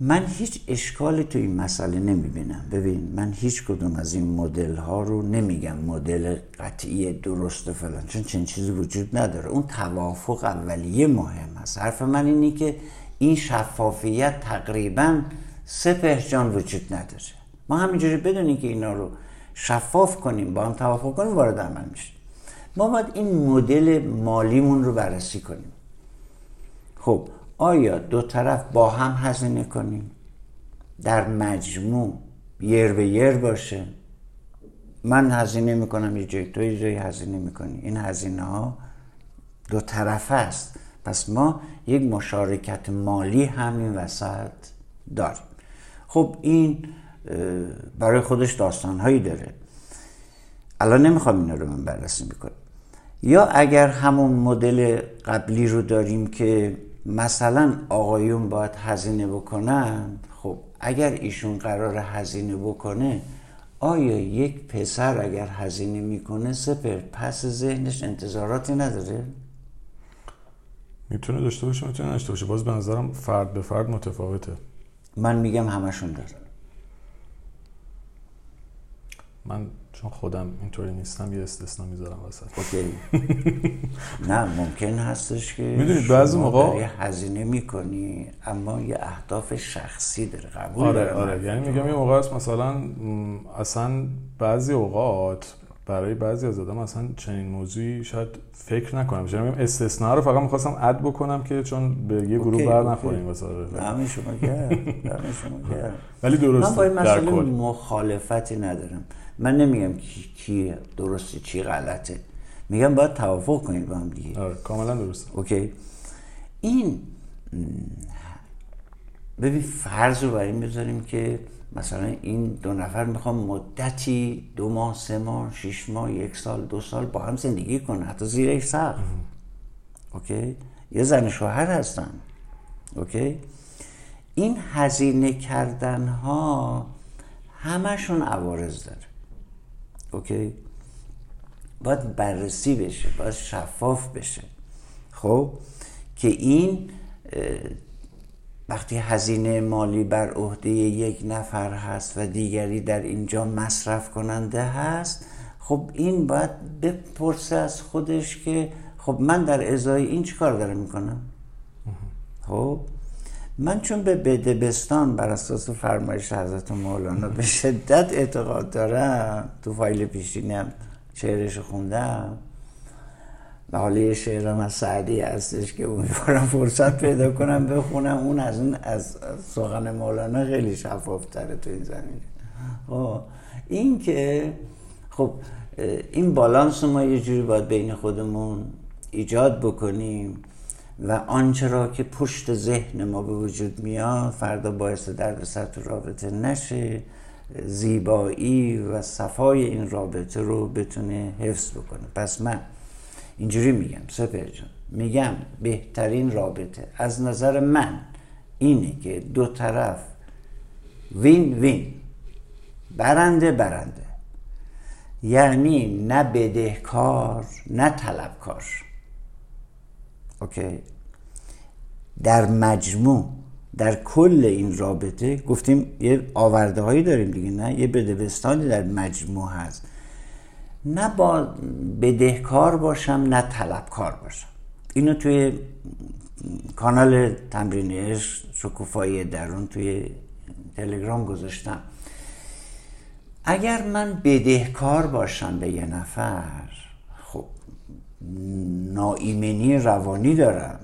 من هیچ اشکالی تو این مسئله نمی‌بینم. ببین من هیچ کدوم از این مدل ها رو نمیگم. مدل قطعی درست فلان. چون چنین چیزی وجود نداره. اون توافق اولیه مهم است. حرف من اینه که این شفافیت تقریبا سه جان وجود نداره. ما همینجوری بدونیم که اینا رو شفاف کنیم با هم توافق کنیم وارد عمل میشه ما باید این مدل مالیمون رو بررسی کنیم. خب آیا دو طرف با هم هزینه کنیم؟ در مجموع یر به یر باشه. من هزینه می‌کنم یه جای تو یه جای هزینه می‌کنی. این هزینه ها دو طرف است. پس ما یک مشارکت مالی همین وسط داریم. خب این برای خودش داستانهایی داره. الان نمی‌خوام اینا رو من بررسی می‌کنم یا اگر همون مدل قبلی رو داریم که مثلا آقایون باید هزینه بکنن خب اگر ایشون قرار هزینه بکنه آیا یک پسر اگر هزینه می‌کنه سپر پس ذهنش انتظاراتی نداره؟ می‌تونه داشته باشه می‌تونه داشته باشه. باز به نظرم فرد به فرد متفاوته. من میگم همشون داره من چون خودم اینطوری نیستم یه استثنا می‌ذارم وسط. اوکی. نه ممکن هستش که می‌دونید بعضی موقع هزینه می‌کنی اما یه اهداف شخصی داره قبول آره آره. یعنی میگم یه موقع هست مثلا اصلا بعضی اوقات برای بعضی از آدم اصلا چنین موضوعی شاید فکر نکنم. چون میگم استثنا رو فقط می‌خواستم اد بکنم که چون به یه گروه بر نخوریم واسه همین شما شما ولی درست من با این مسئله مخالفتی ندارم. من نمیگم کی, کی درسته چی غلطه. میگم باید توافق کنید با هم دیگه. آره کاملا درست اوکی. این ببین فرض رو این بذاریم که مثلا این دو نفر می‌خوام مدتی دو ماه سه ماه شش ماه یک سال دو سال با هم زندگی کنن حتی زیر یک سقف OK؟ یه زن شوهر هستن. OK؟ این هزینه کردن ها همشون عوارض داره. OK؟ باید بررسی بشه باید شفاف بشه. خب؟ که این وقتی هزینه مالی بر عهده یک نفر هست و دیگری در اینجا مصرف کننده هست خب این باید بپرسه از خودش که خب من در ازای این چیکار دارم می‌کنم؟ خب؟ من چون به بدبستان بر اساس فرمایش حضرت مولانا به شدت اعتقاد دارم تو فایل پیشینم شعرش خوندم و حالا یه شعرم از سعدی هستش که امیدوارم فرصت پیدا کنم بخونم. اون از اون از سخن مولانا خیلی شفاف تره تو این زمین. خب این که خب این بالانس ما یه جوری باید بین خودمون ایجاد بکنیم. و آنچه را که پشت ذهن ما به وجود میاد فردا باعث دردسر تو رابطه نشه. زیبایی و صفای این رابطه رو بتونه حفظ بکنه. پس من اینجوری میگم سپر جان میگم بهترین رابطه از نظر من اینه که دو طرف وین وین برنده برنده. یعنی نه بدهکار نه طلبکار. اوکی. در مجموع در کل این رابطه گفتیم یه آورده هایی داریم دیگه نه یه بدبستانی در مجموع هست. نه با بدهکار باشم نه طلبکار باشم. اینو توی کانال تمرین شکوفایی درون توی تلگرام گذاشتم. اگر من بدهکار باشم به یه نفر ناایمنی روانی دارم.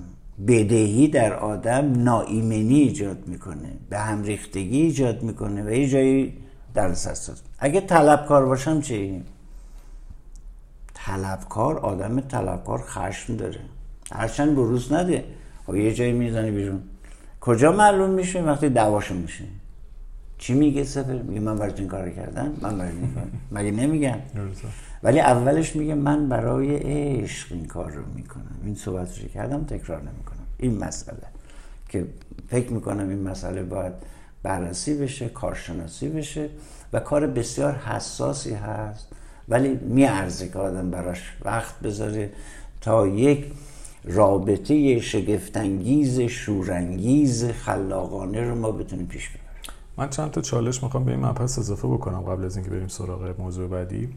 بدهی در آدم ناایمنی ایجاد می‌کنه. به هم ریختگی ایجاد می‌کنه و یه جایی در سرساز. اگه طلبکار باشم چی؟ طلبکار آدم طلبکار خشم داره. هرچند بروز نده. و خب یه جایی می‌زنه بیرون. کجا معلوم میشه وقتی دعواشون میشه چی میگه سفر میگه من این کار کردم. من کار مگه نمیگم؟ ولی اولش میگه من برای عشق این کار رو می‌کنم. این صحبت رو کردم تکرار نمی‌کنم. این مسئله. که فکر می‌کنم این مسئله باید بررسی بشه کارشناسی بشه و کار بسیار حساسی هست. ولی میارزه که آدم براش وقت بذاره تا یک رابطه شگفتانگیز شورانگیز خلاقانه رو ما بتونیم پیش ببریم. من چند تا چالش می‌خوام به این مبحث اضافه بکنم قبل از اینکه بریم سراغ موضوع بعدی.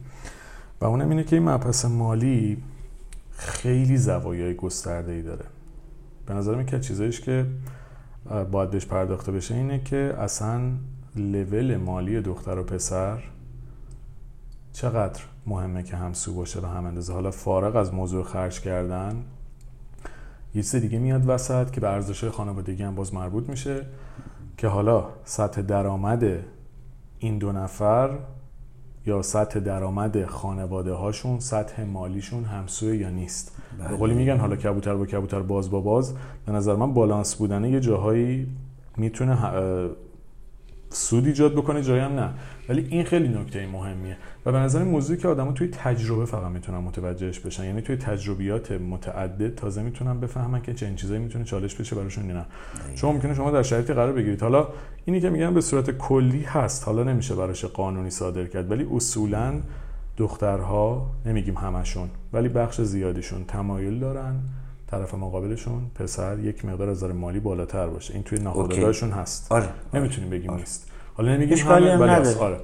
و اونم اینه که این مبحث مالی خیلی زوایای گسترده ای داره. به نظر من که چیزایش که باید بهش پرداخته بشه اینه که اصلا لول مالی دختر و پسر چقدر مهمه که همسو باشه به هم اندازه. حالا فارغ از موضوع خرج کردن یه چیز دیگه میاد وسط که به ارزش خانوادگی هم باز مربوط میشه که حالا سطح درآمد این دو نفر یا سطح درآمد خانواده هاشون سطح مالیشون همسوی یا نیست؟ بله. به قولی میگن حالا کبوتر با کبوتر باز با باز. به نظر من بالانس بودنه یه جاهایی می‌تونه سود ایجاد بکنه جایی هم نه. ولی این خیلی نکته مهمیه. و به نظر موضوعی که آدما توی تجربه فقط می‌تونن متوجهش بشن. یعنی توی تجربیات متعدد تازه می‌تونن بفهمن که چه چیزایی می‌تونه چالش بشه براشون نه. چون ممکنه شما در شرایطی قرار بگیرید. حالا اینی که میگن به صورت کلی هست. حالا نمیشه براش قانونی صادر کرد ولی اصولا دخترها نمیگیم همشون ولی بخش زیادیشون تمایل دارن طرف مقابلشون پسر یک مقدار از مالی بالاتر باشه. این توی ناخودآگاهشون هست. آره. نمی‌تونیم بگیم آره. نیست. حالا نمیگیم همه ولی آره.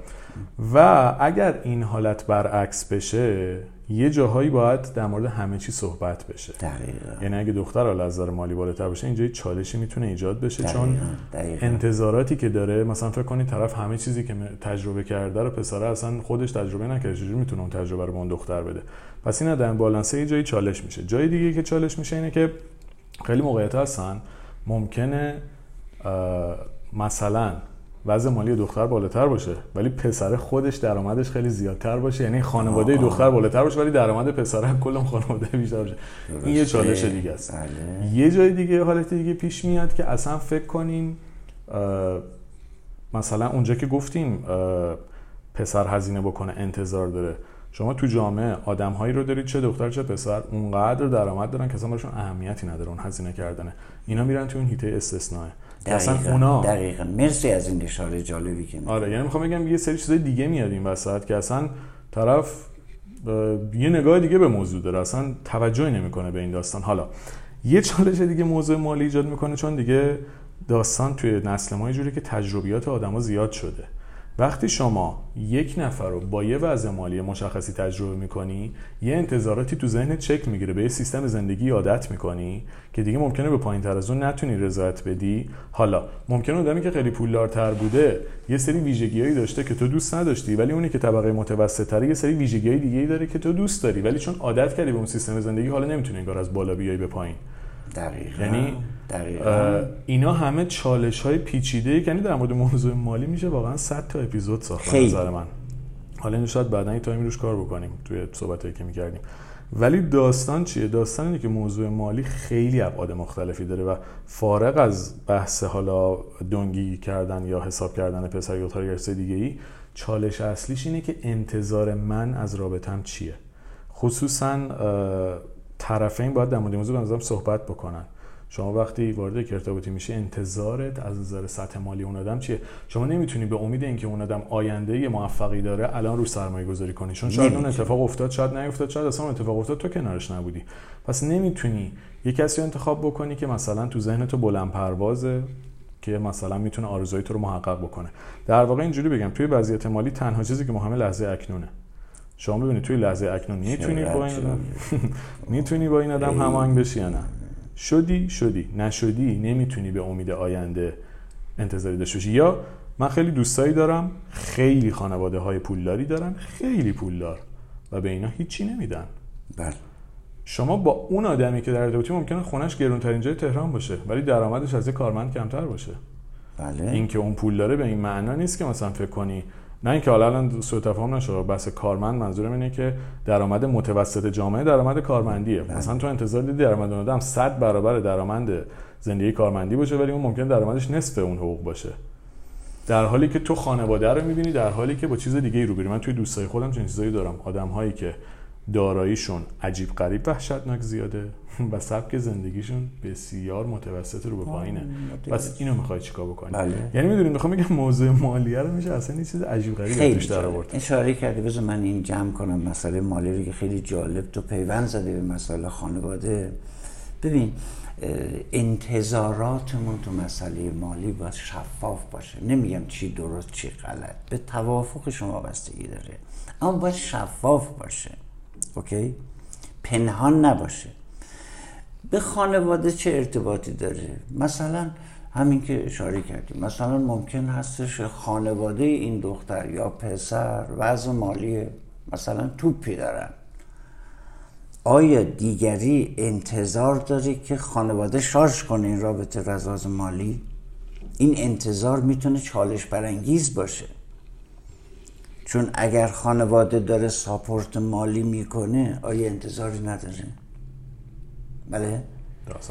و اگر این حالت برعکس بشه یه جاهایی باید در مورد همه چی صحبت بشه. دقیقا. یعنی اگه دختر حالا از مالی بالاتر باشه اینجا چالشی می‌تونه ایجاد بشه چون انتظاراتی که داره مثلا فکر کنید طرف همه چیزی که تجربه کرده رو پسره اصلا خودش تجربه نکرده چجوری می‌تونه اون تجربه رو به اون دختر بده؟ پس این در بالانسه یه جایی چالش میشه. جای دیگه که چالش میشه اینه که خیلی موقعیت هستن. ممکنه مثلا وضع مالی دختر بالاتر باشه ولی پسر خودش درآمدش خیلی زیادتر باشه. یعنی خانواده دختر بالاتر باشه ولی درآمد پسر کل خانواده بیشتر باشه. این یه چالش دیگه است. بله. یه جای دیگه حالت دیگه پیش میاد که اصلا فکر کنین مثلا اونجا که گفتیم پسر هزینه بکنه انتظار داره. شما تو جامعه آدمهایی رو دارید چه دختر چه پسر اونقدر درآمد دارن که اصلا براشون اهمیتی نداره اون هزینه کردنه اینا میرن تو اون هیته استثناء. دقیقا اونا. دقیقا. مرسی از این اشاره جالبی که آره یعنی می‌خوام بگم یه سری چیزای دیگه میاد این وسط که اصلا طرف یه نگاه دیگه به موضوع داره. اصلا توجهی نمی‌کنه به این داستان. حالا یه چالش دیگه موضوع مالی ایجاد می‌کنه چون دیگه داستان توی نسل ما جوری که تجربیات آدما زیاد شده. وقتی شما یک نفر رو با یه وضع مالی مشخصی تجربه می‌کنی یه انتظاراتی تو ذهنت چک می‌گیره به یه سیستم زندگی عادت می‌کنی که دیگه ممکنه به پایین تر از اون نتونی رضایت بدی. حالا ممکنه آدمی که خیلی پولدارتر بوده یه سری ویژگیهایی داشته که تو دوست نداشتی ولی اونی که طبقه متوسط یه سری ویژگیهای دیگه داره که تو دوست داری ولی چون عادت کردی به اون سیستم زندگی حالا نمی‌تونی انگار از بالا بیای به پایین. دقیقا. یعنی اینا همه چالش های پیچیده یعنی در مورد موضوع مالی میشه واقعا 100 تا اپیزود ساخت نظر من. حالا این شاید بعدا این تایم روش کار بکنیم توی صحبتایی که می‌کردیم. ولی داستان چیه؟ داستان اینه که موضوع مالی خیلی ابعاد مختلفی داره و فارغ از بحث حالا دنگی کردن یا حساب کردن پسر یا تارگرس دیگه ای چالش اصلیش اینه که انتظار من از رابطم چیه. خصوصا طرفین باید در مورد موضوع بنظرم صحبت بکنن. شما وقتی وارد ارتباطی میشه انتظارت از نظر سطح مالی اون آدم چیه؟ شما نمی‌تونی به امید اینکه اون آدم آینده موفقی داره الان رو سرمایه گذاری کنی. چون شاید اون اتفاق افتاد شاید نیفتاد شاید اصلا اتفاق افتاد تو کنارش نبودی. پس نمی‌تونی یه کسی رو انتخاب بکنی که مثلا تو ذهن تو بلند پروازه که مثلا می‌تونه آرزوی تو رو محقق بکنه. در واقع اینجوری بگم توی وضعیت مالی تنها چیزی که مهمه لحظه اکنونه. شما ببینید توی لحظه اکنون می‌تونی با این آدم می‌تونی با این آدم هماهنگ بشی یا نه؟ شدی شدی. نشدی نمی‌تونی به امید آینده انتظاری داشته باشی. یا من خیلی دوستایی دارم خیلی خانواده های پولداری دارن خیلی پولدار و به اینا هیچی نمیدن. بله. شما با اون آدمی که در ارتباطی ممکنه خونش گرونترین جای تهران باشه ولی درآمدش از یه کارمند کمتر باشه. بله. اینکه اون پول داره به این معنا نیست که مثلا فکر کنی نه اینکه حالا الان سوء تفاهم نشه بحث کارمند منظورم اینه که درآمد متوسط جامعه درآمد کارمندیه. بله. مثلا تو انتظار دیدی درآمد اون آدم 100 برابر درآمد زندگی کارمندی باشه ولی اون ممکن درآمدش نصف اون حقوق باشه. در حالی که تو خانواده رو می‌بینی در حالی که با چیز دیگه ای من توی دوستای خودم چنین چیزایی دارم. آدم هایی که داراییشون عجیب غریب وحشتناک زیاده و سبک زندگیشون بسیار متوسط رو به پایینه. بس اینو می‌خوای چیکار بکنی؟ بله. یعنی می‌دونید می‌خوام بگم موضوع مالیه رو میشه اصلا این چیز عجیب غریبی توش در آورد. اشاره کردی بذار من این جمع کنم مسئله مالی رو که خیلی جالب تو پیوند زده به مسئله خانواده. ببین انتظاراتمون تو مسئله مالی باید شفاف باشه. نمیگم چی درست چی غلط. به توافق شما بستگی داره. اما باید شفاف باشه. اوکی؟ پنهان نباشه. به خانواده چه ارتباطی داره؟ مثلا همین که اشاره کردیم. مثلا ممکن هستش خانواده این دختر یا پسر وضع مالی مثلا توپی دارن. آیا دیگری انتظار داره که خانواده شارژ کنه این رابطه رزاز مالی؟ این انتظار می‌تونه چالش برانگیز باشه. چون اگر خانواده داره ساپورت مالی می‌کنه آیا انتظاری نداره؟ بله.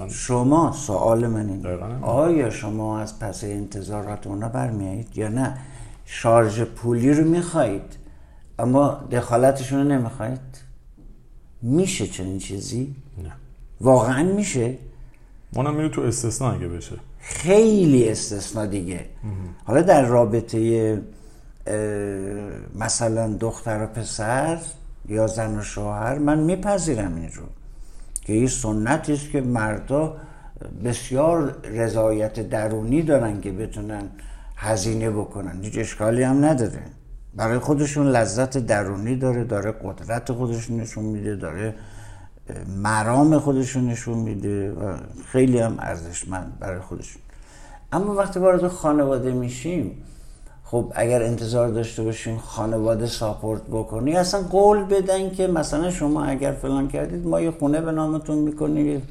شما سوال من این آیا شما از پس انتظارات اونا برمیایید یا نه؟ شارژ پولی رو می‌خواهید اما دخالتشون رو نمی‌خواهید؟ میشه چنین چیزی؟ نه. واقعا میشه؟ اونم میره تو استثنا اگه بشه. خیلی استثنا دیگه. حالا در رابطه مثلا دختر و پسر یا زن و شوهر من میپذیرم این رو که این سنتی است که مردا بسیار رضایت درونی دارن که بتونن هزینه بکنن. هیچ اشکالی هم نداره. برای خودشون لذت درونی داره داره قدرت خودشون نشون میده داره مرام خودشون نشون میده و خیلی هم ارزشمند برای خودشون. اما وقتی وارد خانواده میشیم خب اگر انتظار داشته باشیم خانواده ساپورت بکنی اصلا قول بدن که مثلا شما اگر فلان کردید ما یه خونه به نامتون می‌کنیم.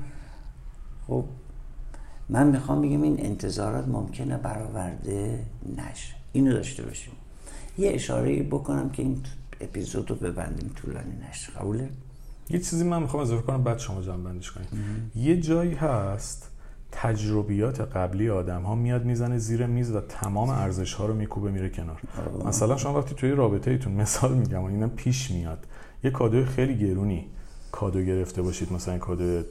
خب من می‌خوام بگم این انتظارات ممکنه برآورده نشه. اینو داشته باشیم یه اشاره بکنم که این اپیزود رو ببندیم طولانی نشه. قبوله؟ یه چیزی من می‌خوام اضافه کنم بعد شما جمع بندش کنید یه جایی هست تجربیات قبلی آدم ها میاد می‌زنه زیر میز و تمام ارزش ها رو میکوبه میره کنار. مثلا شما وقتی توی رابطه ایتون مثال میگم اینم پیش میاد یه کادو خیلی گرونی کادو گرفته باشید مثلا کادو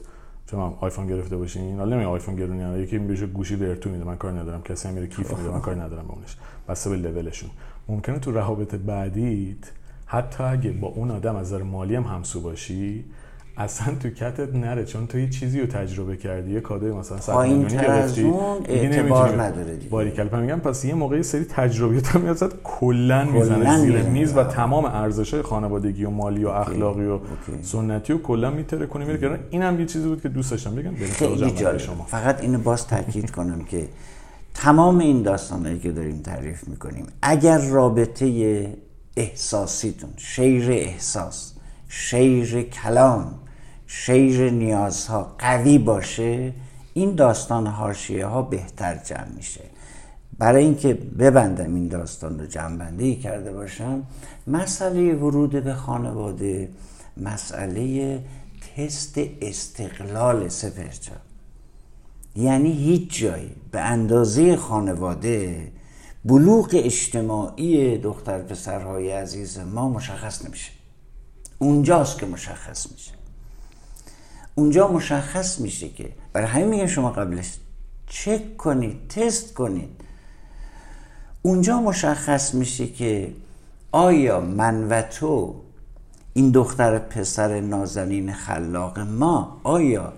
چون آیفون گرفته باشین. حالا نمی آیفون گرونی ها یکی میشه گوشی برتو میده من کار ندارم. کسی هم میره کیف میده من کار ندارم به اونش. بسته به لولشون. ممکنه تو روابط بعدیت حتی اگه با اون آدم از نظر مالی هم همسو باشی اصلا تو کتت نره چون تو یه چیزی رو تجربه کردی یه کادوی مثلا 100 میلیونی گرفتی. اعتبار نداره دیگه. باری کلمه میگم پس یه موقعی سری تجربیات هم میاد کلا می‌زنه زیر میز و تمام ارزش‌های خانوادگی و مالی و اخلاقی و سنتی و کلا میتره کنی میره کنار. اینم یه چیزی بود که دوست داشتم بگم شما. فقط اینو باز تاکید کنم که تمام این داستانایی که داریم تعریف می‌کنیم اگر رابطه احساسیتون شیر احساس شیر کلام شیر نیازها قوی باشه این داستان هاشیه ها بهتر جمع میشه. برای اینکه ببندم این داستان رو جنبندی کرده باشم مسئله ورود به خانواده مسئله تست استقلال سپرچا یعنی هیچ جایی به اندازه خانواده بلوغ اجتماعی دختر پسرهای عزیز ما مشخص نمیشه. اونجاست که مشخص میشه. اونجا مشخص میشه که برای همین میگه شما قبلش چک کنید تست کنید. اونجا مشخص میشه که آیا من و تو این دختر پسر نازنین خلاق ما آیا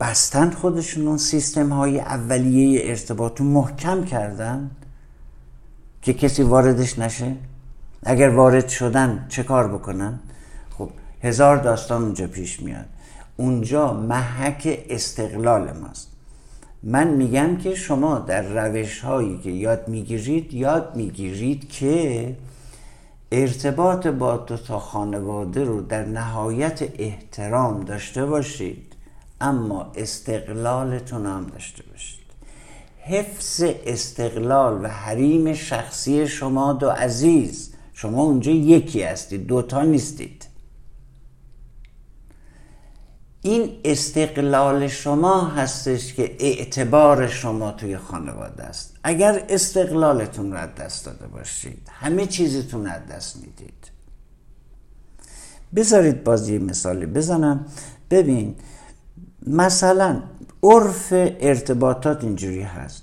بستند خودشون اون سیستم های اولیه ارتباط محکم کردن که کسی واردش نشه؟ اگر وارد شدن چه کار بکنن؟ خب هزار داستان اونجا پیش میاد. اونجا محک استقلال ماست. من میگم که شما در روش هایی که یاد می‌گیرید یاد می‌گیرید که ارتباط با دو تا خانواده رو در نهایت احترام داشته باشید اما استقلالتون هم داشته باشید. حفظ استقلال و حریم شخصی شما دو عزیز شما اونجا یکی هستید دوتا نیستید. این استقلال شما هستش که اعتبار شما توی خانواده است. اگر استقلالتون رو از دست داده باشید همه چیزتون از دست می‌دید. بذارید باز یه مثالی بزنم. ببین مثلا عرف ارتباطات اینجوری هست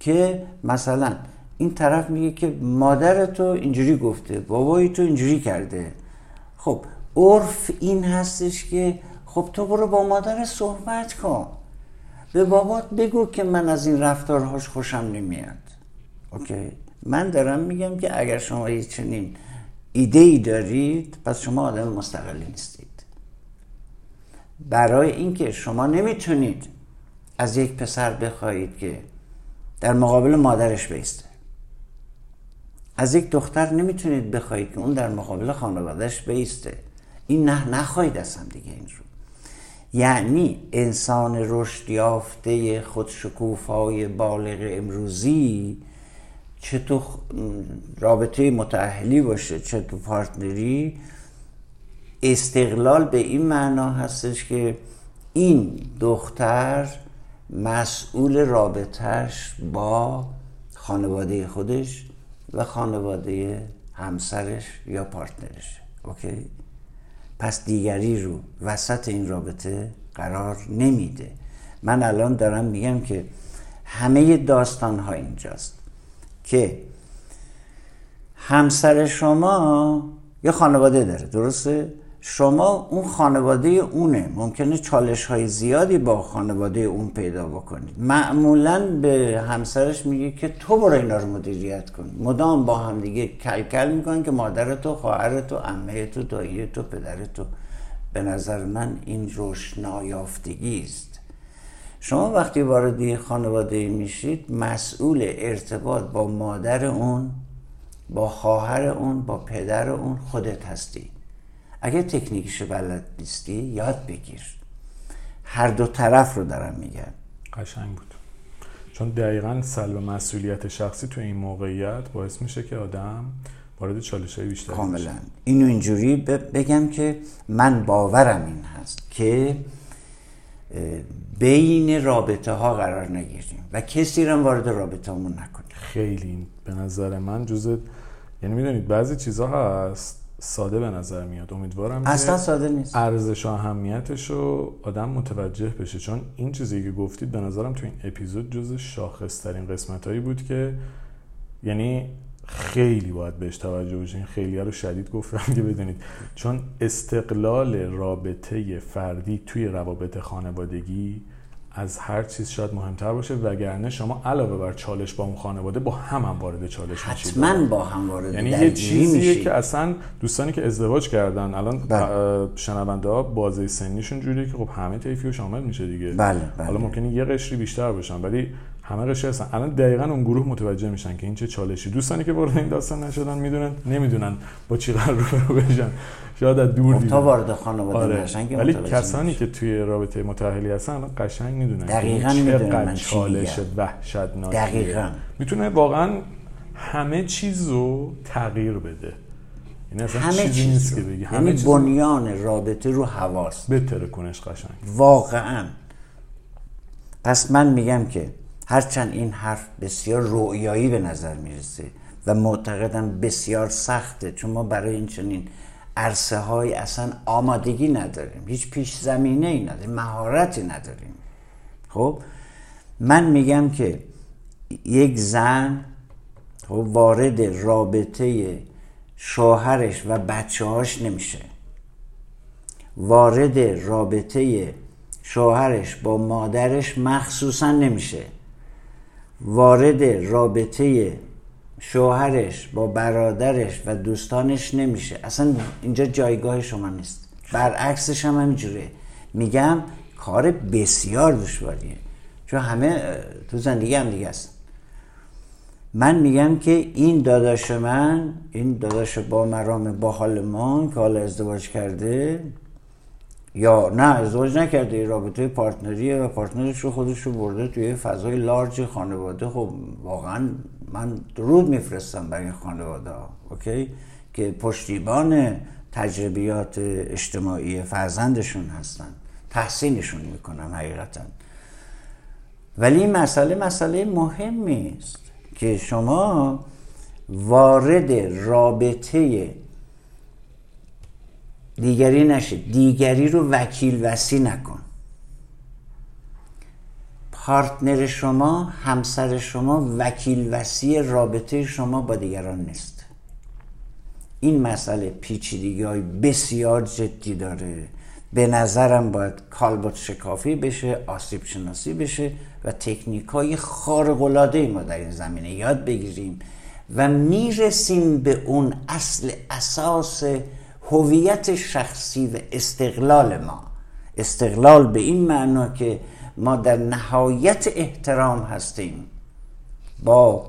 که مثلا این طرف میگه که مادر تو اینجوری گفته بابای تو اینجوری کرده. خب عرف این هستش که خب تو برو با مادر صحبت کن. به بابات بگو که من از این رفتارهاش خوشم نمیاد. اوکی؟ من دارم میگم که اگر شما یه چنین ایده ای دارید پس شما آدم مستقلی نیستید. برای اینکه شما نمی‌تونید از یک پسر بخواهید که در مقابل مادرش بیسته. از یک دختر نمی‌تونید بخواهید که اون در مقابل خانوادهش بیسته. این نه نخواهید اصلا دیگه این رو. یعنی انسان رشد یافته خودشکوفای بالغ امروزی چه تو رابطه متأهلی باشه چه تو partner ی استقلال به این معنا هستش که این دختر مسئول رابطهش با خانواده خودش و خانواده همسرش یا partner ش. OK؟ پس دیگری رو وسط این رابطه قرار نمیده من الان دارم میگم که همه داستان ها اینجاست که همسر شما یه خانواده داره درسته؟ شما اون خانواده اونه. ممکنه چالش های زیادی با خانواده اون پیدا بکنید. معمولا به همسرش میگه که تو برو اینا رو مدیریت کن. مدام با هم دیگه کل کل می‌کنن که مادر تو خواهر تو عمه تو دایی تو پدر تو. به نظر من این روش نایافتگی است. شما وقتی وارد خانواده میشید مسئول ارتباط با مادر اون با خواهر اون با پدر اون خودت هستی. اگه تکنیکش بلد نیستی یاد بگیر. هر دو طرف رو دارم میگم. قشنگ بود. چون دقیقا سلب مسئولیت شخصی تو این موقعیت باعث میشه که آدم وارد چالش های بیشتر کاملا. اینو اینجوری بگم که من باورم این هست که بین رابطه ها قرار نگیریم و کسی رو وارد رابطه همون نکنیم. خیلی. به نظر من جزء یعنی می‌دونید بعضی چیزها هست ساده به نظر میاد. امیدوارم اصلا ساده نیست. ارزش و اهمیتش رو آدم متوجه بشه. چون این چیزی که گفتید به نظرم تو این اپیزود جز شاخصترین قسمت هایی بود که یعنی خیلی باید بهش توجه بشین. خیلی رو شدید گفتم که بدونید. چون استقلال رابطه فردی توی روابط خانوادگی از هر چیز شاید مهمتر باشه وگرنه شما علاوه بر چالش با اون خانواده با هم هم وارد چالش میشید حتما با هم وارد یعنی یه چیزیه که اصلا دوستانی که ازدواج کردن الان بله. شنونده ها بازه سنیشون جوریه که خب همه طیفی و شامل میشه دیگه بله, بله. حالا ممکنه یه قشری بیشتر باشن ولی همه قشر هستن الان دقیقا اون گروه متوجه میشن که این چه چالشی دوستانی که وارد این داستان نشدن می‌دونن نمی‌دونن با چی قرار رو بشن شاید از دور خب دیدن تا وارد خانواده آره. نشن که ولی کسانی. که توی رابطه متأهلی هستن قشنگ می‌دونن دقیقاً این می‌دونن چالش میگم. وحشتناکیه دقیقاً. می‌تونه واقعا همه چیز رو تغییر بده یعنی اصلا همه چیزی چیز نیست. که بگی همه یعنی چیز بنیان رابطه رو حواس بتره کنش قشنگ واقعا پس من میگم که هرچند این حرف بسیار رویایی به نظر می‌رسه و معتقدم بسیار سخته چون ما برای این چنین عرصه های اصلا آمادگی نداریم هیچ پیش زمینه ای نداریم مهارتی نداریم. خب من میگم که یک زن خب وارد رابطه شوهرش و بچه هاش نمیشه. وارد رابطه شوهرش با مادرش مخصوصا نمیشه. وارد رابطه شوهرش با برادرش و دوستانش نمیشه. اصلا اینجا جایگاه شما نیست. برعکسش هم همینجوره. میگم کار بسیار دشواریه. چون همه تو زندگی هم دیگه است من میگم که این داداش من این داداش با مرام با حال ما که حالا ازدواج کرده یا نه ازدواج نکرده رابطه پارتنریه و پارتنرش رو خودش رو برده توی فضای لارج خانواده. خب واقعا من درود میفرستم برای این خانواده ها اوکی؟ که پشتیبان تجربیات اجتماعی فرزندشون هستن تحسینشون می‌کنم حقیقتا. ولی این مسئله مسئله مهمی است که شما وارد رابطه دیگری نشید. دیگری رو وکیل وسی نکن. پارتنر شما همسر شما وکیل وسی رابطه شما با دیگران نیست. این مسئله پیچیدگی های بسیار جدی داره. به نظرم باید کالبوت شکافی بشه آسیب شناسی بشه و تکنیک های خارق ما در این زمینه یاد بگیریم و می‌رسیم به اون اصل اساس هویت شخصی و استقلال ما. استقلال به این معنا که ما در نهایت احترام هستیم با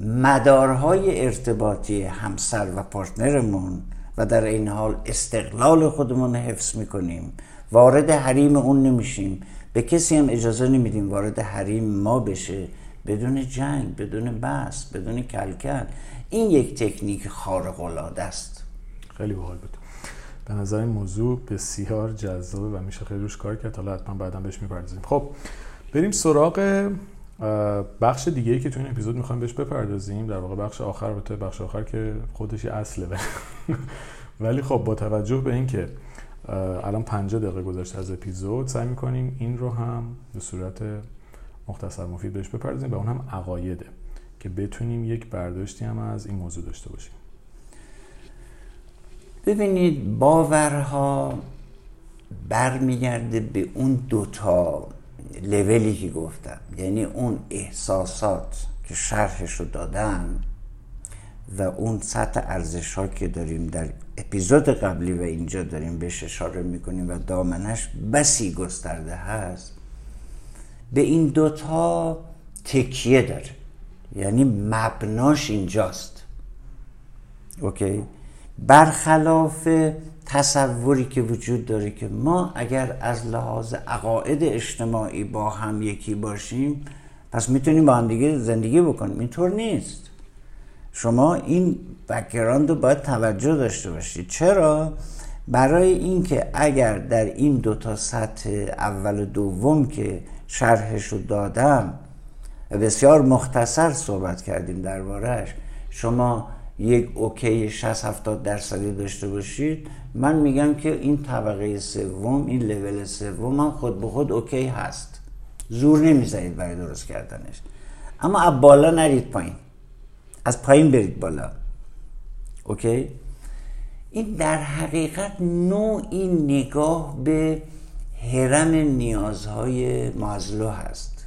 مدارهای ارتباطی همسر و پارتنرمون و در این حال استقلال خودمون رو حفظ می‌کنیم. وارد حریم اون نمیشیم. به کسی هم اجازه نمیدیم وارد حریم ما بشه. بدون جنگ بدون بحث بدون کلکل. این یک تکنیک خارق العاده است. خیلی باحال بود. به نظر این موضوع بسیار جذابه و میشه خیلی روش کار کرد. حالا حتما بعدا بهش می‌پردازیم. خب بریم سراغ بخش دیگه ای که تو این اپیزود می‌خوایم بهش بپردازیم. در واقع بخش آخر البته بخش آخر که خودش اصله. ولی خب با توجه به اینکه اه، الان 50 دقیقه گذشته از اپیزود سعی می‌کنیم این رو هم به صورت مختصر مفید بهش بپردازیم و اون هم عقایده که بتونیم یک برداشتی هم از این موضوع داشته باشیم. ببینید باورها برمیگرده به اون دوتا لولی که گفتم. یعنی اون احساسات که شرحش رو دادم و اون سطح ارزش ها که داریم در اپیزود قبلی و اینجا داریم بهش اشاره می‌کنیم و دامنش بسی گسترده هست به این دوتا تکیه داره. یعنی مبناش اینجاست. OK؟ برخلاف تصوری که وجود داره که ما اگر از لحاظ عقاید اجتماعی با هم یکی باشیم پس می‌تونیم با هم دیگه زندگی بکنیم. اینطور نیست. شما این background رو باید توجه داشته باشید. چرا؟ برای اینکه اگر در این دو تا سطح اول و دوم که شرحش رو دادم بسیار مختصر صحبت کردیم دربارهش شما یک OK 60 70 درصدی داشته باشید. من میگم که این طبقه سوم این لول سوم هم خود به خود OK هست. زور نمی‌زنید برای درست کردنش. اما از بالا نرید پایین. از پایین برید بالا. OK؟ این در حقیقت نوعی نگاه به هرم نیازهای مازلو هست.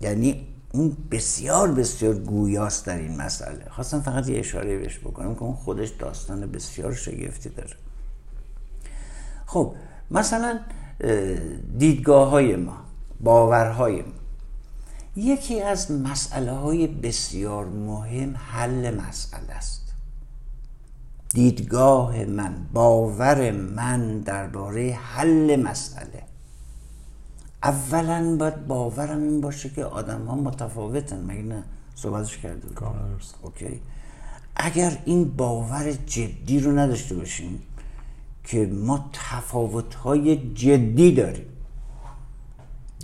یعنی اون بسیار بسیار گویاست در این مسئله. خواستم فقط یه اشاره بهش بکنم که اون خودش داستان بسیار شگفتی داره. خب مثلا دیدگاه های ما باورهای ما. یکی از مسئله های بسیار مهم حل مسئله است. دیدگاه من باور من درباره حل مسئله. اولا باید باورم این باشه که آدم ها متفاوتن مگه نه؟ صحبتش کرده اوکی. اگر این باور جدی رو نداشته باشیم که ما تفاوت های جدی داریم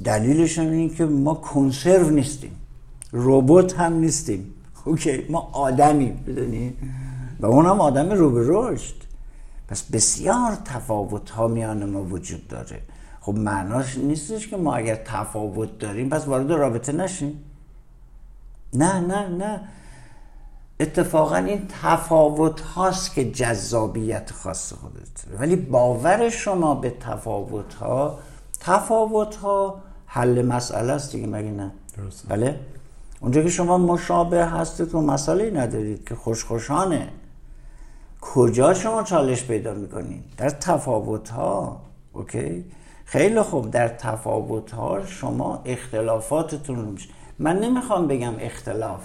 دلیلش این که ما کنسرو نیستیم ربات هم نیستیم. اوکی ما آدمیم بدونی و اونم آدم رو به رشد پس بسیار تفاوت ها میان ما وجود داره. خب معناش نیستش که ما اگر تفاوت داریم پس وارد رابطه نشیم. نه نه نه. اتفاقا این تفاوت هاست که جذابیت خاص خودت. ولی باور شما به تفاوت ها تفاوت ها حل مسئله است دیگه مگه نه؟ بله؟ اونجا که شما مشابه هستید و مسئله ندارید که خوشخوشانه. کجا شما چالش پیدا می‌کنید؟ در تفاوت ها اوکی؟ خیلی خوب در تفاوت ها شما اختلافاتتون رو میشه من نمی‌خوام بگم اختلاف.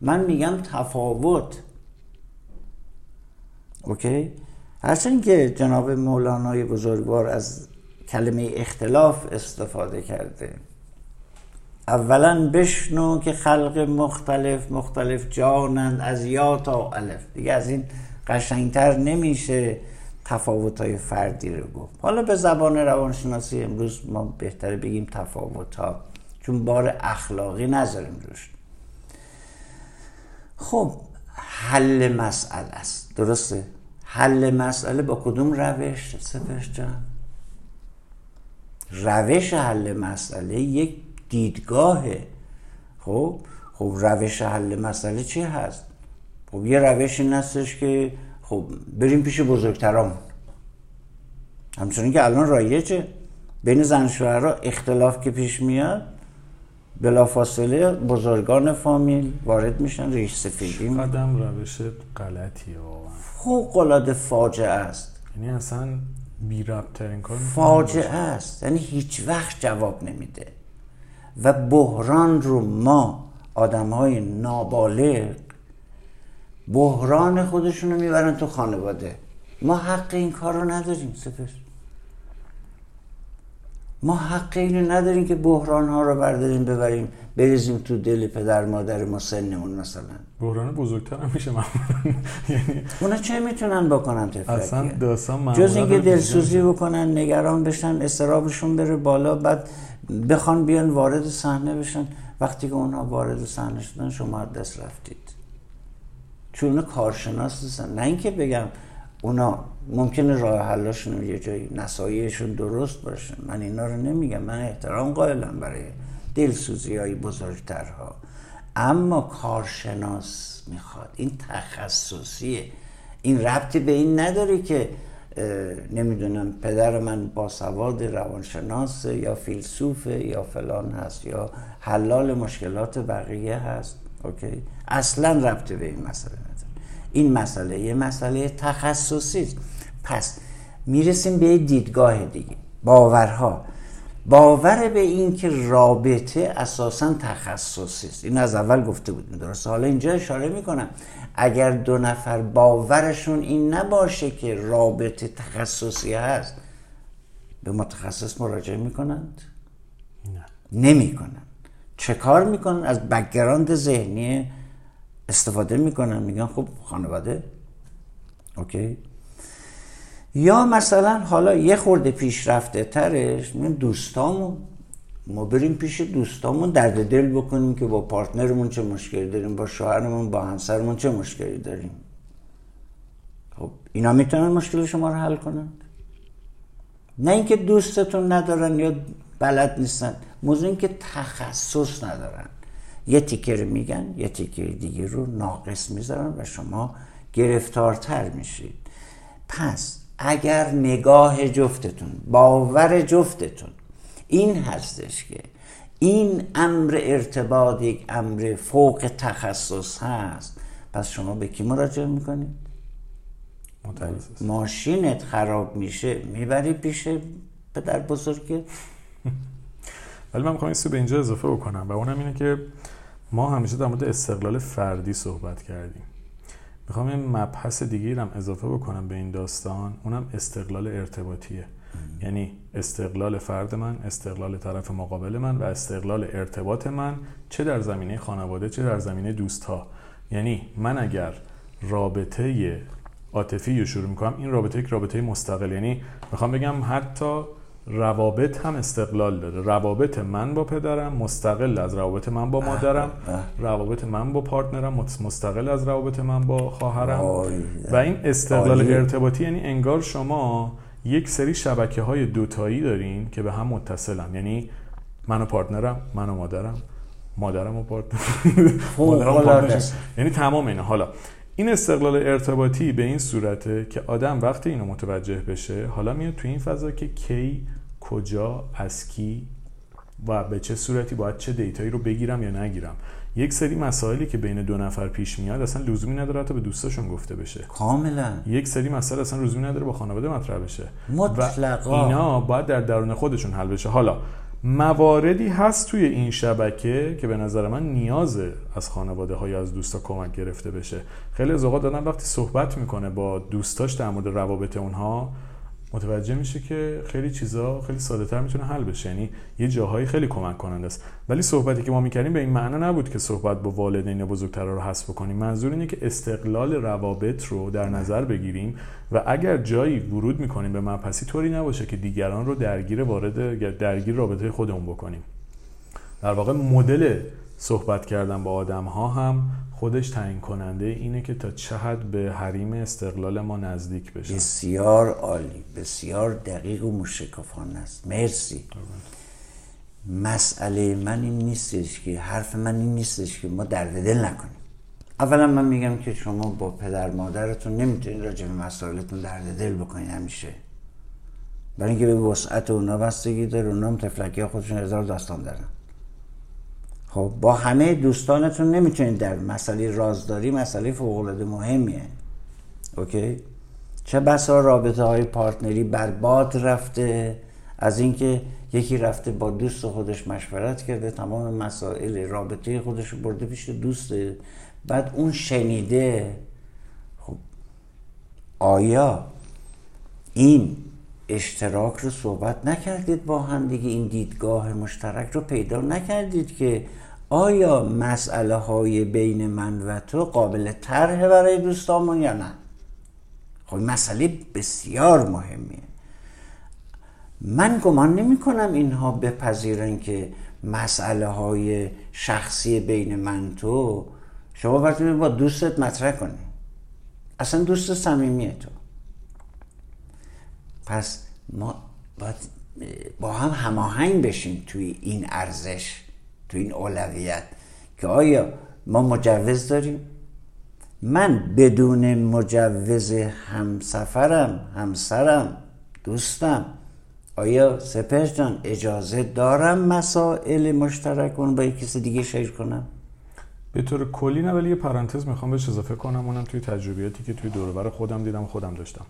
من میگم تفاوت. اوکی؟ هرچند که جناب مولانای بزرگوار از کلمه اختلاف استفاده کرده. اولا بشنو که خلق مختلف مختلف جانند از یا تا الف. دیگه از این قشنگتر نمیشه. تفاوت های فردی رو گفت. حالا به زبان روانشناسی امروز ما بهتره بگیم تفاوت ها چون بار اخلاقی نذاریم روش. خب حل مسئله است. درسته؟ حل مسئله با کدوم روش؟ سپش جان. روش حل مسئله یک دیدگاهه. خب؟ خب روش حل مسئله چی هست؟ خب یه روش این که خب بریم پیش بزرگترامون. همچنین که الان رایجه. بین زن شوهرها اختلاف که پیش میاد بلافاصله بزرگان فامیل وارد میشن ریش سفیدی قدم روش غلطیه واقعا. فوق العاده فاجعه است. یعنی اصلا بی ترین کار فاجعه است. یعنی هیچ وقت جواب نمیده. و بحران رو ما آدم های نابالغ بحران خودشون رو می‌برن تو خانواده. ما حق این کار رو نداریم سپس. ما حق اینو نداریم که بحران ها رو برداریم ببریم بریزیم تو دل پدر مادر ما سنمون مثلا. بحران بزرگتر هم میشه یعنی اونا چه می‌تونن بکنن اصلا داستان جز اینکه دلسوزی بکنن نگران بشن استرابشون بره بالا بعد بخوان بیان وارد صحنه بشن. وقتی که اونها وارد صحنه شدن شما دست رفتید. چون کارشناس هستن نه اینکه بگم اونا ممکنه راه حلاشون یه جایی نساییشون درست باشه. من اینا رو نمیگم. من احترام قائلم برای دلسوزی های بزرگترها. اما کارشناس می‌خواد. این تخصصیه. این ربطی به این نداره که نمی‌دونم پدر من با سواد روانشناس یا فیلسوفه یا فلان هست یا حلال مشکلات بقیه هست. اوکی؟ اصلا ربطی به این مسئله این مسئله یه مسئله تخصصی است. پس می‌رسیم به دیدگاه دیگه. باورها. باور به این که رابطه اساسا تخصصی است. این از اول گفته بود درسته؟ حالا اینجا اشاره می‌کنم. اگر دو نفر باورشون این نباشه که رابطه تخصصی هست به متخصص مراجعه می‌کنند؟ نه. نمی‌کنن چه کار می‌کنن از بکگراند ذهنی استفاده می‌کنن میگن خب خانواده OK. یا مثلا حالا یه خورده پیشرفته ترش من دوستامون ما بریم پیش دوستامون درد دل بکنیم که با partner مون چه مشکلی داریم با شوهرمون با همسرمون چه مشکلی داریم. خب اینا می‌تونن مشکل شما رو حل کنند نه اینکه دوستتون ندارن یا بلد نیستن موضوع که تخصص ندارن. یه تیکه رو میگن یه تیکه دیگه رو ناقص می‌ذارن و شما گرفتارتر میشید. پس اگر نگاه جفتتون باور جفتتون این هستش که این امر ارتباط یک امر فوق تخصص هست. پس شما به کی مراجعه می‌کنید؟ ماشینت خراب میشه می‌بری پیش پدر بزرگه ولی من می‌خوام به اینجا اضافه بکنم و اونم اینه که ما همیشه در مورد استقلال فردی صحبت کردیم. می‌خوام این مبحث دیگه هم اضافه بکنم به این داستان. اونم استقلال ارتباطیه. یعنی استقلال فرد من استقلال طرف مقابل من و استقلال ارتباط من چه در زمینه خانواده چه در زمینه دوست ها یعنی من اگر رابطه عاطفی رو شروع می‌کنم این رابطه یک رابطه مستقل. یعنی می‌خوام بگم حتی روابط هم استقلال داره. روابط من با پدرم مستقل از روابط من با مادرم. روابط من با partner م مستقل از روابط من با خواهرم. و این استقلال ارتباطی یعنی انگار شما یک سری شبکه های دوتایی دارین که به هم متصلن. یعنی من و partner م من و مادرم مادرم و partner م خب، یعنی تمام اینا. حالا این استقلال ارتباطی به این صورته که آدم وقتی اینو متوجه بشه حالا میاد تو این فضا که کی کجا از کی و به چه صورتی باید چه دیتایی رو بگیرم یا نگیرم. یک سری مسائلی که بین دو نفر پیش میاد اصلا لزومی نداره تا به دوستاشون گفته بشه. کاملا. یک سری مسائل اصلا لزومی نداره با خانواده مطرح بشه. مطلقا. و اینا باید در درون خودشون حل بشه. حالا مواردی هست توی این شبکه که به نظر من نیازه از خانواده های از دوستا کمک گرفته بشه. خیلی از اوقات دادن وقتی صحبت می‌کنه با دوستاش در مورد روابط اونها متوجه میشه که خیلی چیزا خیلی ساده تر می‌تونه حل بشه. یعنی یه جاهایی خیلی کمک کننده است. ولی صحبتی که ما می‌کردیم به این معنا نبود که صحبت با والدین بزرگتر رو حذف بکنیم منظور اینه که استقلال روابط رو در نظر بگیریم و اگر جایی ورود می‌کنیم به مبحثی طوری نباشه که دیگران رو درگیر وارد درگیر رابطه خودمون بکنیم. در واقع مدل صحبت کردن با آدم ها هم خودش تعیین کننده اینه که تا چه حد به حریم استقلال ما نزدیک بشه. بسیار عالی بسیار دقیق و مشکفانه است. مرسی. مسئله من این نیستش که حرف من این نیستش که ما درد دل نکنیم. اولا من میگم که شما با پدر مادرتون نمی‌تونید راجع به مسائلتون درد دل بکنید همیشه. برای اینکه به وسعت اونا بستگی داره اونا هم تفلکی خودشون هزار داستان دارن. خب با همه دوستانتون نمی‌تونید در مسئله رازداری مسئله فوق العاده مهمیه. اوکی؟ چه بسا رابطه های پارتنری برباد رفته از اینکه یکی رفته با دوست خودش مشورت کرده تمام مسائل رابطه خودش برده پیش دوسته بعد اون شنیده. خب آیا این اشتراک رو صحبت نکردید با هم دیگه این دیدگاه مشترک رو پیدا نکردید که آیا مسئله های بین من و تو قابل طرح برای دوستامون یا نه؟ خب مسئله بسیار مهمیه. من گمان نمی کنم اینها بپذیرن که مسئله های شخصی بین من تو شما وقتی با دوستت مطرح کنی اصلا دوست صمیمی تو. پس ما باید با هم هماهنگ بشیم توی این ارزش تو این اولویت که آیا ما مجوز داریم؟ من بدون مجوز همسفرم همسرم دوستم آیا سپر جان اجازه دارم مسائل مشترک با یک کسی دیگه شیر کنم؟ به طور کلی نه ولی یه پرانتز می‌خوام بهش اضافه کنم اونم توی تجربیاتی که توی دوربر خودم دیدم خودم داشتم.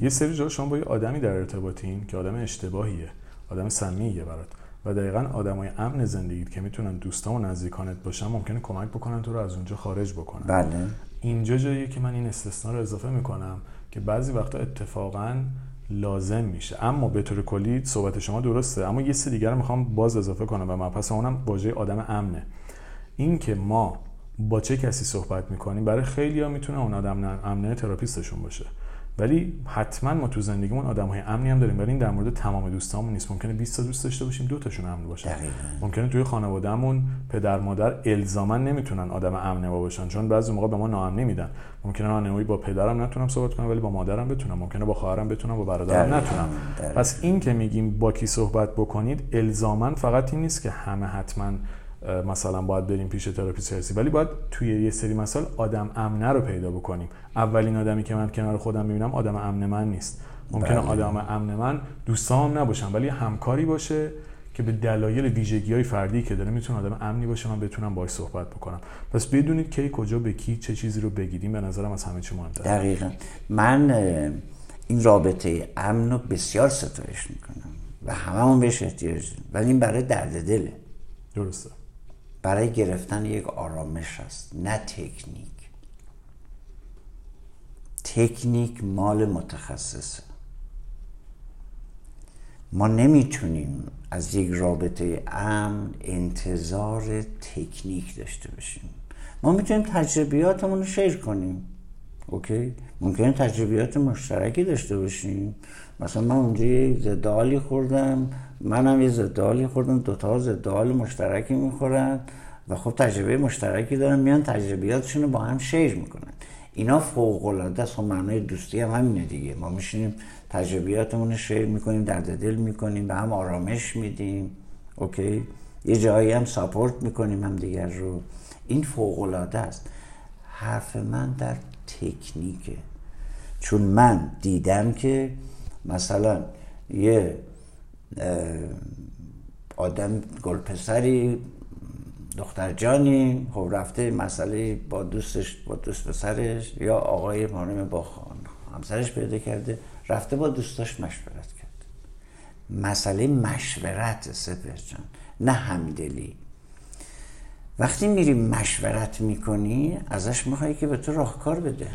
یه سری جا شما با یه آدمی در ارتباطین که آدم اشتباهیه آدم سمیه برات. و دقیقا آدمای امن زندگی که می‌تونن دوستان و نزدیکانت باشن ممکنه کمک بکنن تو رو از اونجا خارج بکنن. بله. اینجا جاییه که من این استثنا رو اضافه می‌کنم که بعضی وقتا اتفاقا لازم میشه. اما به طور کلی صحبت شما درسته. اما یه سری دیگر رو می‌خوام باز اضافه کنم و مبحث اونم واژه آدم امنه. این که ما با چه کسی صحبت می‌کنیم برای خیلی ها می‌تونه اون آدم امنه تراپیستشون باشه. ولی حتما ما تو زندگیمون آدم های امنی هم داریم ولی این در مورد تمام دوستامون نیست. ممکنه 20 تا دوست داشته باشیم دو تاشون امن باشن. ممکنه توی خانوادهمون پدر مادر الزاما نمی‌تونن آدم امن ما باشن چون بعضی موقع به ما ناامنی میدن. ممکنه من با پدرم نتونم صحبت کنم ولی با مادرم بتونم. ممکنه با خواهرم بتونم با برادرم نتونم. پس این که میگیم با کی صحبت بکنید الزاما فقط این نیست که همه حتما مثلا باید بریم پیش تراپی سیاسی ولی باید توی یه سری مسائل آدم امنه رو پیدا بکنیم. اولین آدمی که من کنار خودم می‌بینم آدم امن من نیست. ممکنه بله. آدم امن من دوستام نباشم ولی همکاری باشه که به دلایل ویژگی های فردی که داره می‌تونه آدم امنی باشه من بتونم باهاش صحبت بکنم. پس بدونید کی کجا به کی چه چیزی رو بگیریم به نظرم از همه چی مهمتره. دقیقا. من این رابطه امن رو بسیار ستایش می‌کنم و هممون بهش احتیاج داریم. ولی این برای درد دله. درسته. برای گرفتن یک آرامش است نه تکنیک. تکنیک مال متخصصه. ما نمی‌تونیم از یک رابطه امن انتظار تکنیک داشته باشیم. ما می‌تونیم تجربیاتمون رو شیر کنیم. اوکی؟ ممکنه تجربیات مشترکی داشته باشیم. مثلا من اونجا زدالی خوردم. منم یه زدالی خوردم دوتا زدال مشترکی می‌خورن و خب تجربه مشترکی دارن میان تجربیاتشون رو با هم شیر می‌کنن. اینا فوق العاده است و خب معنای دوستی هم همینه دیگه. ما میشینیم تجربیاتمون رو شیر می‌کنیم درد دل می‌کنیم به هم آرامش میدیم. اوکی؟ یه جایی هم ساپورت می‌کنیم هم دیگر رو. این فوق العاده است. حرف من در تکنیکه. چون من دیدم که مثلا یه آدم گلپسری دختر جانی خب رفته مسئله با دوستش با دوست پسرش یا آقای مانم با همسرش پیدا کرده رفته با دوستاش مشورت کرد مسئله مشورت سپر جان نه همدلی. وقتی میری مشورت می‌کنی ازش میخوایی که به تو راهکار بده.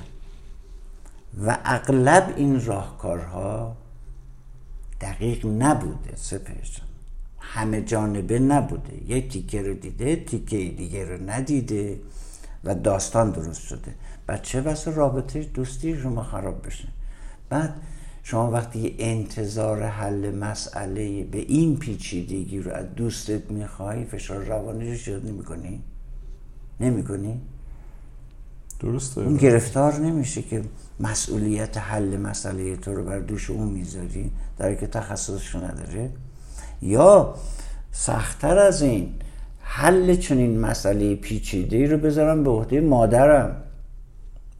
و اغلب این راهکارها دقیق نبوده سپر جان همه جانبه نبوده. یه تیکه رو دیده تیکه دیگه رو ندیده و داستان درست شده. بچه بس رابطه دوستی شما خراب بشه؟ بعد شما وقتی انتظار حل مسئله به این پیچیدگی رو از دوستت می‌خوای فشار روانی رو شد نمی‌کنی؟ نمی‌کنی؟ درسته. اون گرفتار نمیشه که مسئولیت حل مسئله تو رو بر دوش اون می‌ذاری در که تخصصش نداره. یا سختتر از این حل چنین مسئله پیچیده رو بذارم به عهده مادرم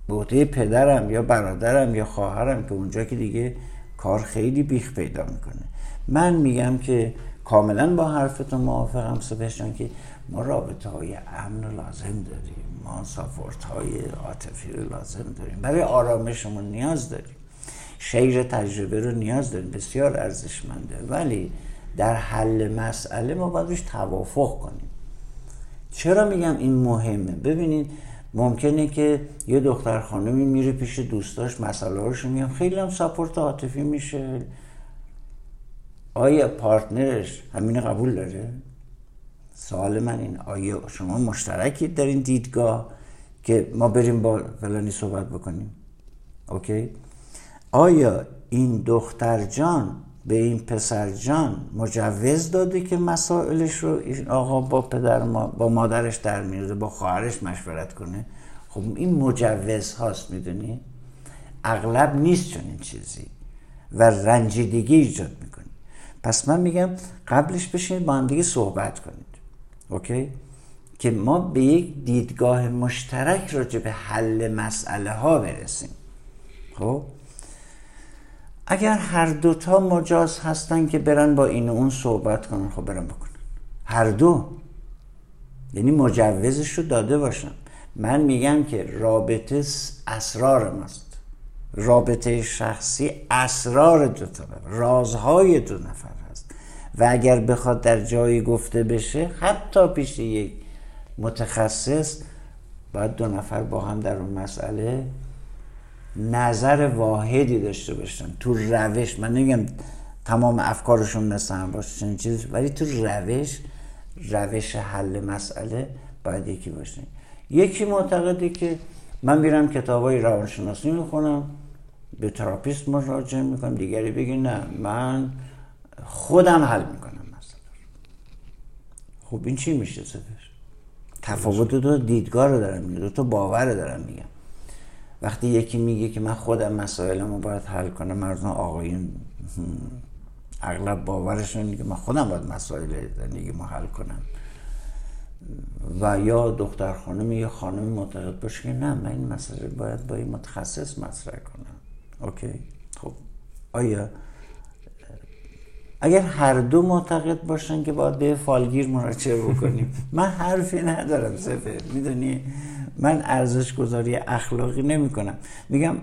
به عهده پدرم یا برادرم یا خواهرم که اونجا که دیگه کار خیلی بیخ پیدا می‌کنه. من میگم که کاملا با حرفتون موافقم سبشان که ما رابطه های امن لازم داریم. ما سافورت های عاطفی رو لازم داریم. برای آرامشمون نیاز داریم. شیر تجربه رو نیاز داریم. بسیار ارزشمنده. ولی در حل مسئله ما باید روش توافق کنیم. چرا میگم این مهمه؟ ببینید ممکنه که یه دختر خانمی میره پیش دوستاش مسئله هاشو میگم. خیلی هم ساپورت عاطفی میشه. آیا پارتنرش همین قبول داره؟ سوال من این آیا شما مشترکی در این دیدگاه که ما بریم با فلانی صحبت بکنیم؟ اوکی؟ آیا این دختر جان به این پسر جان مجوز داده که مسائلش رو این آقا با پدر ما با مادرش در میاره با خواهرش مشورت کنه؟ خب این مجوز هاست می‌دونی؟ اغلب نیست چون این چیزی و رنجیدگی ایجاد می‌کنه. پس من میگم قبلش بشینید با هم دیگه صحبت کنید اوکی که ما به یک دیدگاه مشترک راجع به حل مسئله ها برسیم. خب؟ اگر هر دوتا مجاز هستن که برن با این و اون صحبت کنن خب برن بکنن. هر دو. یعنی مجوزش رو داده باشن. من میگم که رابطه اسرار ماست. رابطه شخصی اسرار دو طرف رازهای دو نفر. و اگر بخواد در جایی گفته بشه حتی پیش یک متخصص باید دو نفر با هم در اون مسئله نظر واحدی داشته باشن. تو روش من نمیگم تمام افکارشون مثل هم باشه چیز ولی تو روش روش حل مسئله باید یکی باشه. یکی معتقده که من میرم کتاب های روانشناسی می‌خونم به تراپیست مراجعه می‌کنم دیگری بگی نه من خودم حل می‌کنم مثلا. خب این چی میشه سفر تفاوت دو دیدگاه رو دارم میگم دو تا باور دارم میگم. وقتی یکی میگه که من خودم مسائلمو باید حل کنم مردم آقایون اغلب باورشون میگه من خودم باید مسائل زندگی ما حل کنم. و یا دختر خانم یا خانم معتقد باشه که نه من این مسئله باید با این متخصص مطرح کنم. OK؟ خب آیا اگر هر دو معتقد باشن که باید به فالگیر مراجعه بکنیم. من حرفی ندارم سفر می‌دونی؟ من ارزش گذاری اخلاقی نمی کنم میگم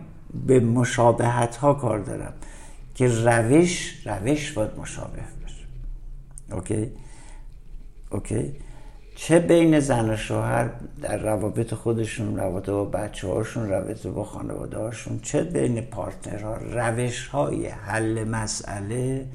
به مشابهت ها کار دارم. که روش روش باید مشابه باشه. OK؟ OK؟ چه بین زن و شوهر در روابط خودشون روابط با بچه هاشون روابط با خانواده هاشون چه بین partner ها؟ روش های حل مسئله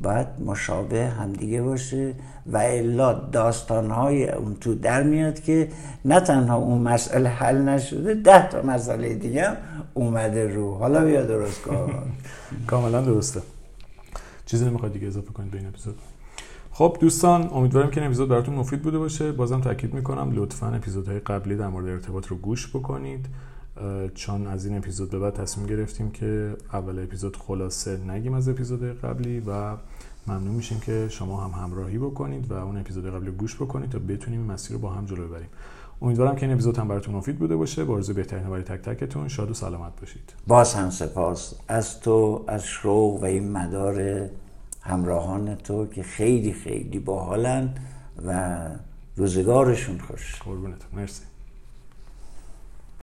باید مشابه همدیگه باشه و الا داستان های اون تو در میاد که نه تنها اون مسئله حل نشده ده تا مسئله دیگه اومده رو. حالا بیا درست کن. کاملا درسته. چیزی نمی‌خواد دیگه اضافه کنید به این اپیزود؟ خب دوستان امیدوارم که این اپیزود براتون مفید بوده باشه. بازم تاکید می‌کنم لطفا اپیزودهای قبلی در مورد ارتباط رو گوش بکنید. چون از این اپیزود به بعد تصمیم گرفتیم که اول اپیزود خلاصه نگیم از اپیزودهای قبلی و ممنون میشیم که شما هم همراهی بکنید و اون اپیزود قبلی گوش بکنید تا بتونیم مسیر رو با هم جلو ببریم. امیدوارم که این اپیزود هم براتون مفید بوده باشه. با آرزوی بهترین برای تک تکتون شاد و سلامت باشید. باز هم سپاس از تو از شروع و این مدار همراهان تو که خیلی خیلی باحالن و روزگارشون خوش. قربونتون مرسی.